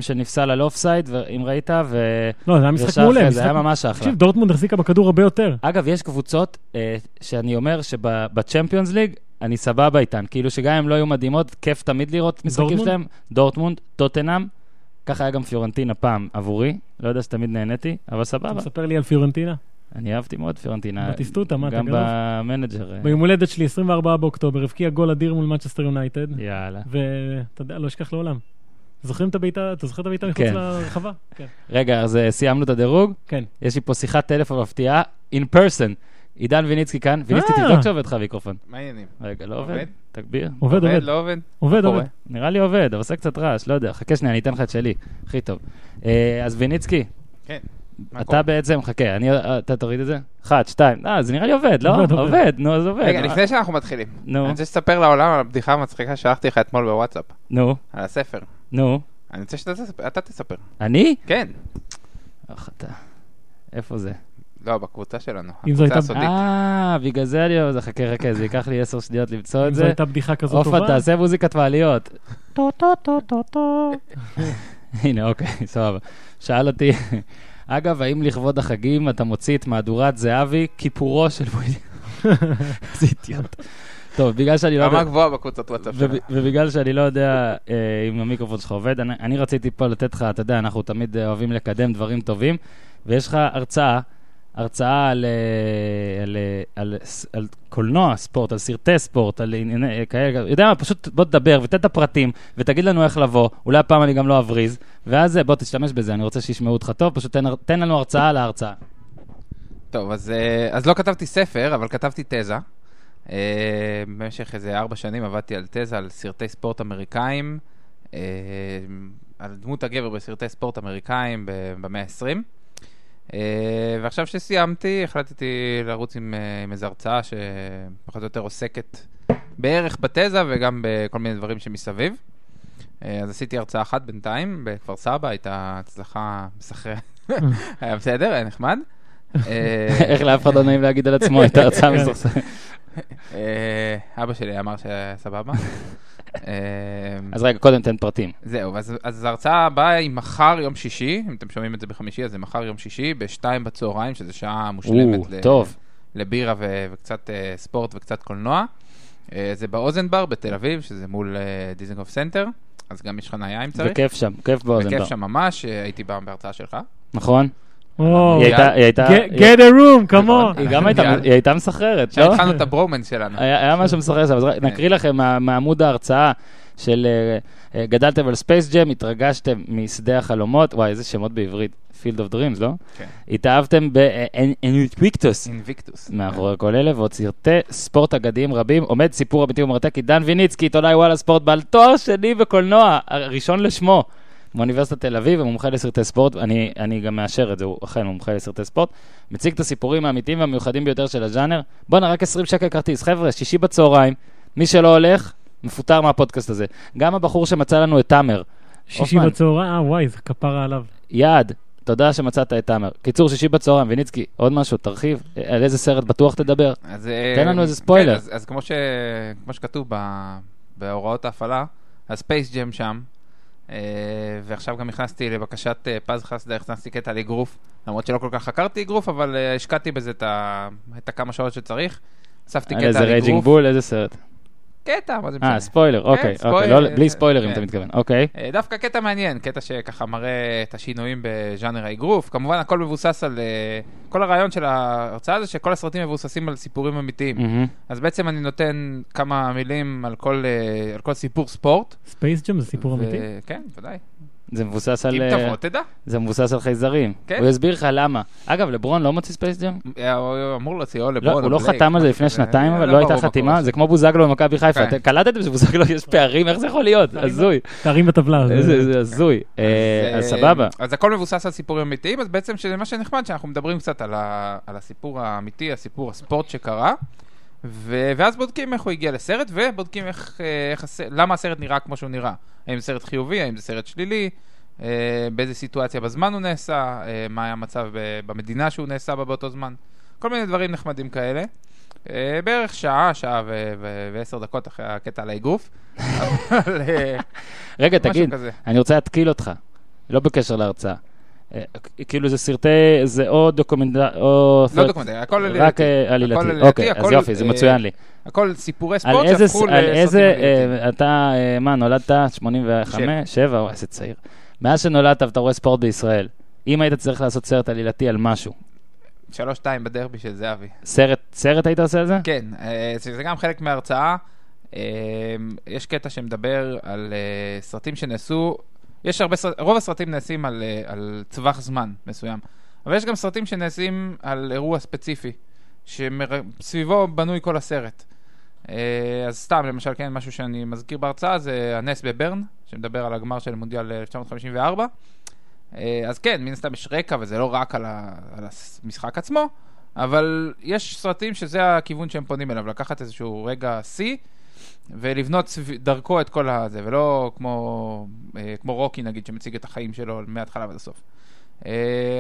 שנפסל על אופסייד, אם ראית, ו... לא, זה היה משחק מעולה. זה היה ממש אחלה. תקשיב, דורטמונד החזיקה בכדור הרבה יותר. אגב, יש קבוצות אה, שאני אומר שבצ'מפיונס ליג, אני סבבה איתן. כאילו שגם אם לא היו מדהימות, כיף תמיד לראות משחקים? שלהם. דורטמונד, טוטנאם, ככה היה גם פיורנטינה פעם עבורי, לא יודע שתמיד נהניתי, אבל אתה סבבה. מספר לי על פיורנטינה? אני אהבתי מאוד פיורנטינה. בטיסטוטה, מה, אתה גם גנוב? במנג'ר. אה, ביום הולדת שלי, 24 באוקטובר, הבקיע גול אדיר מול מנצ'סטר יונייטד, יאללה. ואתה יודע, לא אשכח לעולם. זוכרים את הבעיטה, אתה זוכר את הבעיטה מחוץ כן. לרחבה? כן. רגע, אז אה, סיימנו את הדירוג. כן. יש לי פה שיחת טלפון מפתיעה, in person. עידן ויניצקי כאן. ויניצקי, אה. תבדוק שעובד לך המיקרופון. מה העניינים? רגע, לא עובד? תגביר. עובד, עובד. לא עובד? עובד? עובד. נראה לי עובד, אבל עושה קצת רעש, לא יודע. חכה שנייה, אני אתן לך את שלי. הכי טוב. אז ויניצקי, כן. אתה? בעצם, חכה, אני, אה, אתה תוריד את זה? אחת, שתיים, אה, זה נראה לי עובד, לא? עובד, עובד. נו, אז עובד. רגע, לפני שאנחנו מתחילים, נו, אני רוצה שתספר לעולם על הבדיחה המצחיקה ששלחתי לך אתמול בוואטסאפ, נו, על הספר. נו. אני רוצה שאתה תספר- אתה תספר. אני? כן. אך אתה. איפה זה? לא, בקבוצה שלנו. אם זו הקבוצה הייתה- הסודית. אה, בגלל זה אני... אז חכה, חכה, זה ייקח לי עשר שניות למצוא אם את זו זה. הייתה בדיחה כזאת טובה. תעשה מוזיקת מעליות. טו טו טו טו טו. הנה, אוקיי, סבבה. שאל אותי, אגב, האם לכבוד החגים אתה מוציא את מהדורת זהבי, כיפורו של וויליאם? איזה אידיוט. טוב, בגלל שאני לא יודע... רמה גבוהה בקבוצת וואטסאפ שלנו. ובגלל שאני לא יודע אה, אם המיקרופון שלך עובד, אני, רציתי פה לתת לך, אתה יודע, אנחנו תמיד אה, אוהבים לקדם דברים טובים, ויש לך הרצאה, הרצאה על, אה, על, על, ס- על קולנוע ספורט, על סרטי ספורט, על ענייני כאלה, יודע מה, פשוט בוא תדבר ותן את הפרטים, ותגיד לנו איך לבוא, אולי הפעם אני גם לא אבריז, ואז בוא תשתמש בזה, אני רוצה שישמעו אותך טוב, פשוט תן, תן לנו הרצאה על ההרצאה. טוב, אז, אה, אז לא כתבתי ספר, אבל כתבתי תזה. אה, במשך איזה ארבע שנים עבדתי על תזה על סרטי ספורט אמריקאים, אה, על דמות הגבר בסרטי ספורט אמריקאים במאה ה-20. אה, ועכשיו שסיימתי, החלטתי לרוץ עם, עם איזו הרצאה שפחות או יותר עוסקת בערך בתזה וגם בכל מיני דברים שמסביב. אה, אז עשיתי הרצאה אחת בינתיים בכפר סבא, הייתה הצלחה מסחררת. היה בסדר, היה נחמד. אה, איך לאף אחד לא נעים להגיד על עצמו את ההרצאה כן. מסוכסכת. אה, אבא שלי אמר שהיה סבבה. אה, אז רגע, קודם תן פרטים. זהו, אז, אז ההרצאה הבאה היא מחר יום שישי, אם אתם שומעים את זה בחמישי, אז זה מחר יום שישי, בשתיים בצהריים, שזו שעה מושלמת או, טוב. לבירה ו- וקצת ספורט וקצת קולנוע. אה, זה באוזן בר בתל אביב, שזה מול אה, דיזנגוף סנטר, אז גם יש חנייה אם צריך. וכיף שם, כיף באוזן בר. שם ממש, אה, הייתי בא בהרצאה שלך. נכון? או, היא הייתה, היא הייתה, get- a room, come on. היא גם הייתה, מסחררת, לא? התחלנו את הברומנס שלנו. היה משהו מסחרר שם, אז רק- נקריא לכם מעמוד ההרצאה של אה, אה, גדלתם על ספייס ג'ם, התרגשתם משדה החלומות, וואי, איזה שמות בעברית, Field of Dreams, לא? כן. התאהבתם באינוויקטוס. אינביקטוס. מאחורי כל אלה, ועוד סרטי ספורט אגדיים רבים, עומד סיפור אמיתי ומרתק, עידן ויניצקי, עיתונאי וואלה ספורט, בעל תואר שני בקולנוע, הראשון לשמו, מאוניברסיטת תל אביב, ומומחה לסרטי ספורט, אני, אני גם מאשר את זה, הוא אכן מומחה לסרטי ספורט, מציג את הסיפורים האמיתיים והמיוחדים ביותר של הז'אנר. בואנה, רק 20 שקל כרטיס, חבר'ה, שישי בצהריים, מי שלא הולך, מפוטר מהפודקאסט הזה. גם הבחור שמצא לנו את תאמר, שישי הופמן. בצהריים, אה וואי, זה כפרה עליו. יעד, תודה שמצאת את תאמר. קיצור, שישי בצהריים, ויניצקי, עוד משהו, תרחיב, על איזה סרט בטוח תדבר. אז, אה, תן לנו איזה ספוילר. כן, אז, אז כמו, ש... כמו שכתוב ב... בהוראות ההפעלה, הספייס ג'ם שם, ועכשיו גם נכנסתי לבקשת אה, פז חסדה, הכנסתי קטע על אגרוף, למרות שלא כל כך חקרתי אגרוף, אבל אה, השקעתי בזה את, הכמה שעות שצריך. אספתי על קטע איזה Raging אגרוף. בול, איזה סרט? קטע, מה זה משנה? אה, ספוילר, אוקיי, אוקיי, ספוילר, לא- בלי ספוילרים כן. אתה מתכוון, אוקיי. אה, דווקא קטע מעניין, קטע שככה מראה את השינויים בז'אנר האגרוף. כמובן, הכל מבוסס על... אה, כל הרעיון של ההרצאה זה שכל הסרטים מבוססים על סיפורים אמיתיים. מהמם. אז בעצם אני נותן כמה מילים על כל, אה, על כל סיפור ספורט. ספייס ג'ם זה סיפור ו- אמיתי? כן, ודאי. זה מבוסס על... אם אה, תבוא, תדע. זה מבוסס על חייזרים. כן. הוא יסביר לך למה. אגב, לברון לא מוציא ספייס ג'ם? אה, הוא אמור להוציא או לא, לברון הוא לא חתם על זה לפני. שנתיים, אבל לא לא הייתה חתימה, זה. כמו בוזגלו במכבי חיפה. כן. קלטתם שבוזגלו יש פערים? איך זה יכול להיות? הזוי. תרים בטבלה. זה- הזוי. אה, אז אה, סבבה. אז הכל מבוסס על סיפורים אמיתיים, אז בעצם שזה מה שנחמד, שאנחנו מדברים קצת על הסיפור האמיתי, הסיפור הספורט שקרה, ו, ואז בודקים איך הוא הגיע לסרט, ובודקים איך, אה, איך הס, למה הסרט נראה כמו שהוא נראה. האם זה סרט חיובי, האם זה סרט שלילי, אה, באיזה סיטואציה בזמן הוא נעשה, אה, מה היה המצב ב- במדינה שהוא נעשה בה באותו זמן. כל מיני דברים נחמדים כאלה. אה, בערך שעה, שעה ו- ו- ועשר דקות אחרי הקטע על האגרוף. אבל אה, רגע, משהו תגיד, כזה. אני רוצה להתקיל אותך, לא בקשר להרצאה. אה, כאילו זה סרטי, זה או דוקומנטרי, או... לא דוקומנטרי, הכל עלילתי. רק אה, עלילתי. אוקיי, אז יופי, זה אה, מצוין לי. הכל סיפורי על ספורט איזה, שהפכו על איזה, לסרטים עלילתיים. אה, אתה, אה, מה, נולדת 85? שבע. 7? וואי, איזה צעיר. מאז שנולדת ואתה רואה ספורט בישראל, אם היית צריך לעשות סרט עלילתי על משהו, שלוש שתיים בדרבי של זהבי. סרט, סרט היית עושה על זה? כן, זה גם חלק מההרצאה. אה, יש קטע שמדבר על סרטים שנעשו, יש הרבה סרטים, רוב הסרטים נעשים על, אה, על טווח זמן מסוים, אבל יש גם סרטים שנעשים על אירוע ספציפי, שסביבו בנוי כל הסרט. אה, אז סתם, למשל, כן, משהו שאני מזכיר בהרצאה זה הנס בברן, שמדבר על הגמר של מונדיאל 1954. אה, אז כן, מן הסתם יש רקע, וזה לא רק על, ה, על המשחק עצמו, אבל יש סרטים שזה הכיוון שהם פונים אליו, לקחת איזשהו רגע שיא ולבנות סב... דרכו את כל הזה, ולא כמו, אה, כמו רוקי נגיד, שמציג את החיים שלו מההתחלה ועד הסוף. אה,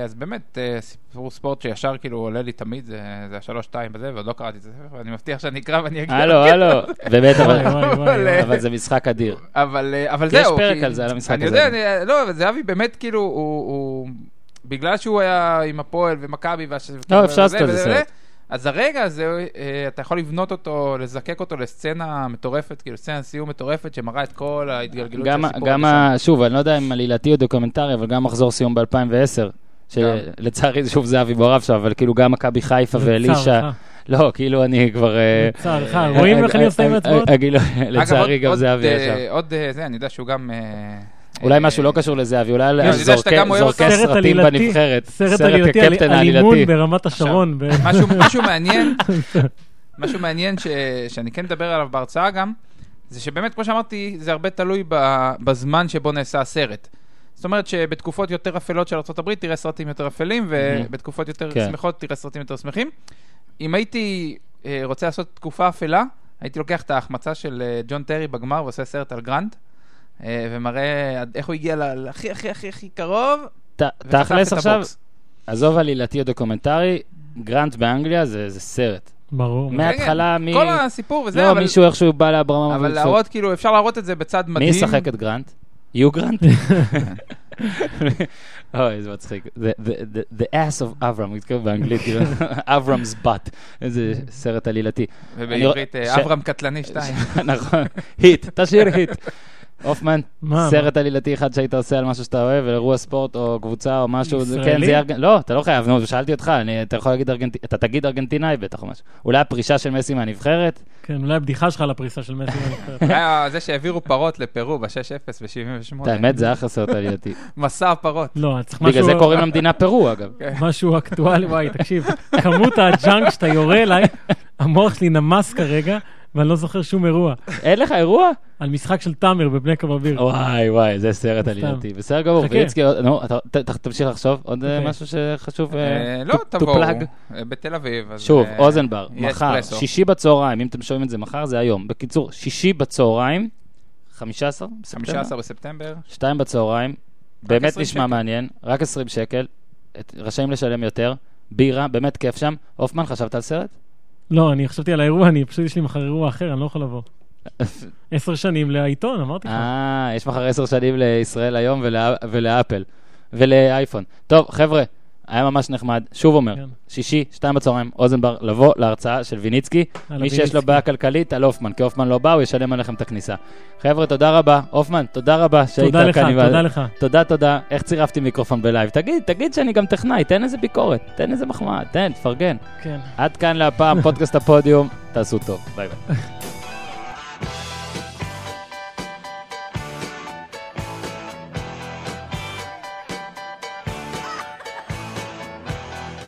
אז באמת, אה, סיפור ספורט שישר כאילו עולה לי תמיד, זה, זה השלוש-שתיים בזה, ועוד לא קראתי את זה, ואני מבטיח שאני אקרא ואני אגיע. הלו, הלו, באמת, אבל- זה משחק אדיר. אבל, אבל יש זהו. פרק כי- על זה, על המשחק אני הזה. יודע, אני, לא, אבל זהבי באמת כאילו, הוא, הוא... בגלל שהוא היה עם הפועל ומכבי. לא, אפשר לעשות וזה על זה וזה. אז הרגע הזה, אה, אתה יכול לבנות אותו, לזקק אותו לסצנה מטורפת, כאילו סצנה סיום מטורפת שמראה את כל ההתגלגלות של גם, הסיפור. גם. ה... שוב, אני לא יודע אם עלילתי או דוקומנטרי, אבל גם מחזור סיום ב-2010, גם. שלצערי זה שוב זהבי מעורב שם, אבל כאילו גם מכבי חיפה ואלישע. לא, כאילו אני כבר... אה, לצערך, רואים איך אני עושה עם אה? אה, אה, כאילו, אגב, לצערי גם זהבי אה, ישב. עוד אה, זה, אני יודע שהוא גם... אולי משהו לא קשור לזהבי, אולי אני יודע שאתה זורקי. סרט סרטים עלילתי, בנבחרת. סרט עלילתי הקפטן על אימון העלילתי. ברמת השרון. משהו, משהו מעניין, משהו מעניין ש, שאני כן מדבר עליו בהרצאה גם, זה שבאמת, כמו שאמרתי, זה הרבה תלוי ב, בזמן שבו נעשה הסרט. זאת אומרת שבתקופות יותר אפלות של ארה"ב תראה סרטים יותר אפלים, ובתקופות יותר כן. שמחות תראה סרטים יותר שמחים. אם הייתי אה, רוצה לעשות תקופה אפלה, הייתי לוקח את ההחמצה של אה, ג'ון טרי בגמר ועושה סרט על גרנט, ומראה עד איך הוא הגיע להכי הכי הכי הכי קרוב, ת- תכלס עכשיו. עזוב עלילתי או דוקומנטרי, גרנט באנגליה זה זה סרט. ברור. כן, מההתחלה, מי... כל הסיפור וזה, לא, אבל... מישהו איכשהו בא לאברהם אבל להראות, כאילו, אפשר להראות את זה בצד מדהים. מי ישחק את גרנט? יו גרנט? אוי, זה מצחיק. The- the- the- The ass of אברהם, הוא התכוון באנגלית, כאילו, אברהמ's butt. איזה סרט עלילתי. ובעברית, אני- אה, אברהם קטלני 2. נכון, היט, תשאיר היט. הופמן, סרט עלילתי אחד שהיית עושה על משהו שאתה אוהב, על אירוע ספורט או קבוצה או משהו, כן, ישראלי? לא, אתה לא חייב, נו, שאלתי אותך, אני- אתה יכול להגיד ארגנטינאי, אתה תגיד ארגנטינאי בטח או משהו. אולי הפרישה של מסי מהנבחרת? כן, אולי הבדיחה שלך על הפריסה של מסי בנבחרת. היה זה שהעבירו פרות לפרו ב-6-0 ב-78. את האמת, זה אחלה סרט עלילתי. מסע הפרות. לא, צריך בגלל זה משהו... קוראים למדינה פרו, אגב. משהו אקטואלי, וואי, תקשיב, כמות הג'אנק שאתה יורה אליי, המוח שלי נמס כרגע, ואני לא זוכר שום אירוע. אין לך אירוע? על משחק של תאמר בבני קבביר. וואי וואי, זה סרט סתם. עלילתי. בסדר גמור. ואיצקי, נו, תמשיך לחשוב, עוד אה, אוקיי. משהו שחשוב אה, אה, לא, תבואו. בתל אביב. שוב, אוזנבר, מחר. שישי בצהריים, אם אתם שומעים את זה מחר, זה היום. בקיצור, שישי בצהריים, 15 בספטמבר, 15 בספטמבר. שתיים בצהריים, באמת 20 נשמע. מעניין, רק 20 שקל, רשאים לשלם יותר, בירה, באמת כיף שם. הופמן, חשבת על סרט? לא, אני חשבתי על האירוע, אני פשוט יש לי מחר אירוע אחר, אני לא יכול לבוא. עשר שנים לעיתון, אמרתי לך. אה, יש מחר עשר שנים לישראל היום ולאפל ולאייפון. טוב, חבר'ה, היה ממש נחמד. שוב אומר, כן. שישי, שתיים בצהריים, אוזן בר, לבוא להרצאה של ויניצקי. מי שיש לו. בעיה כלכלית, על הופמן, כי הופמן לא בא, הוא ישלם עליכם את הכניסה. חבר'ה, תודה רבה. הופמן, תודה רבה שהיית תודה לך, כאן. עם ה- תודה לך. תודה, תודה. איך צירפתי מיקרופון בלייב? תגיד, תגיד שאני גם טכנאי, תן איזה ביקורת, תן איזה מחמאה, תן, תפרגן. כן. עד כאן להפעם, פודקאסט הפודיום, תעשו טוב. ביי ביי.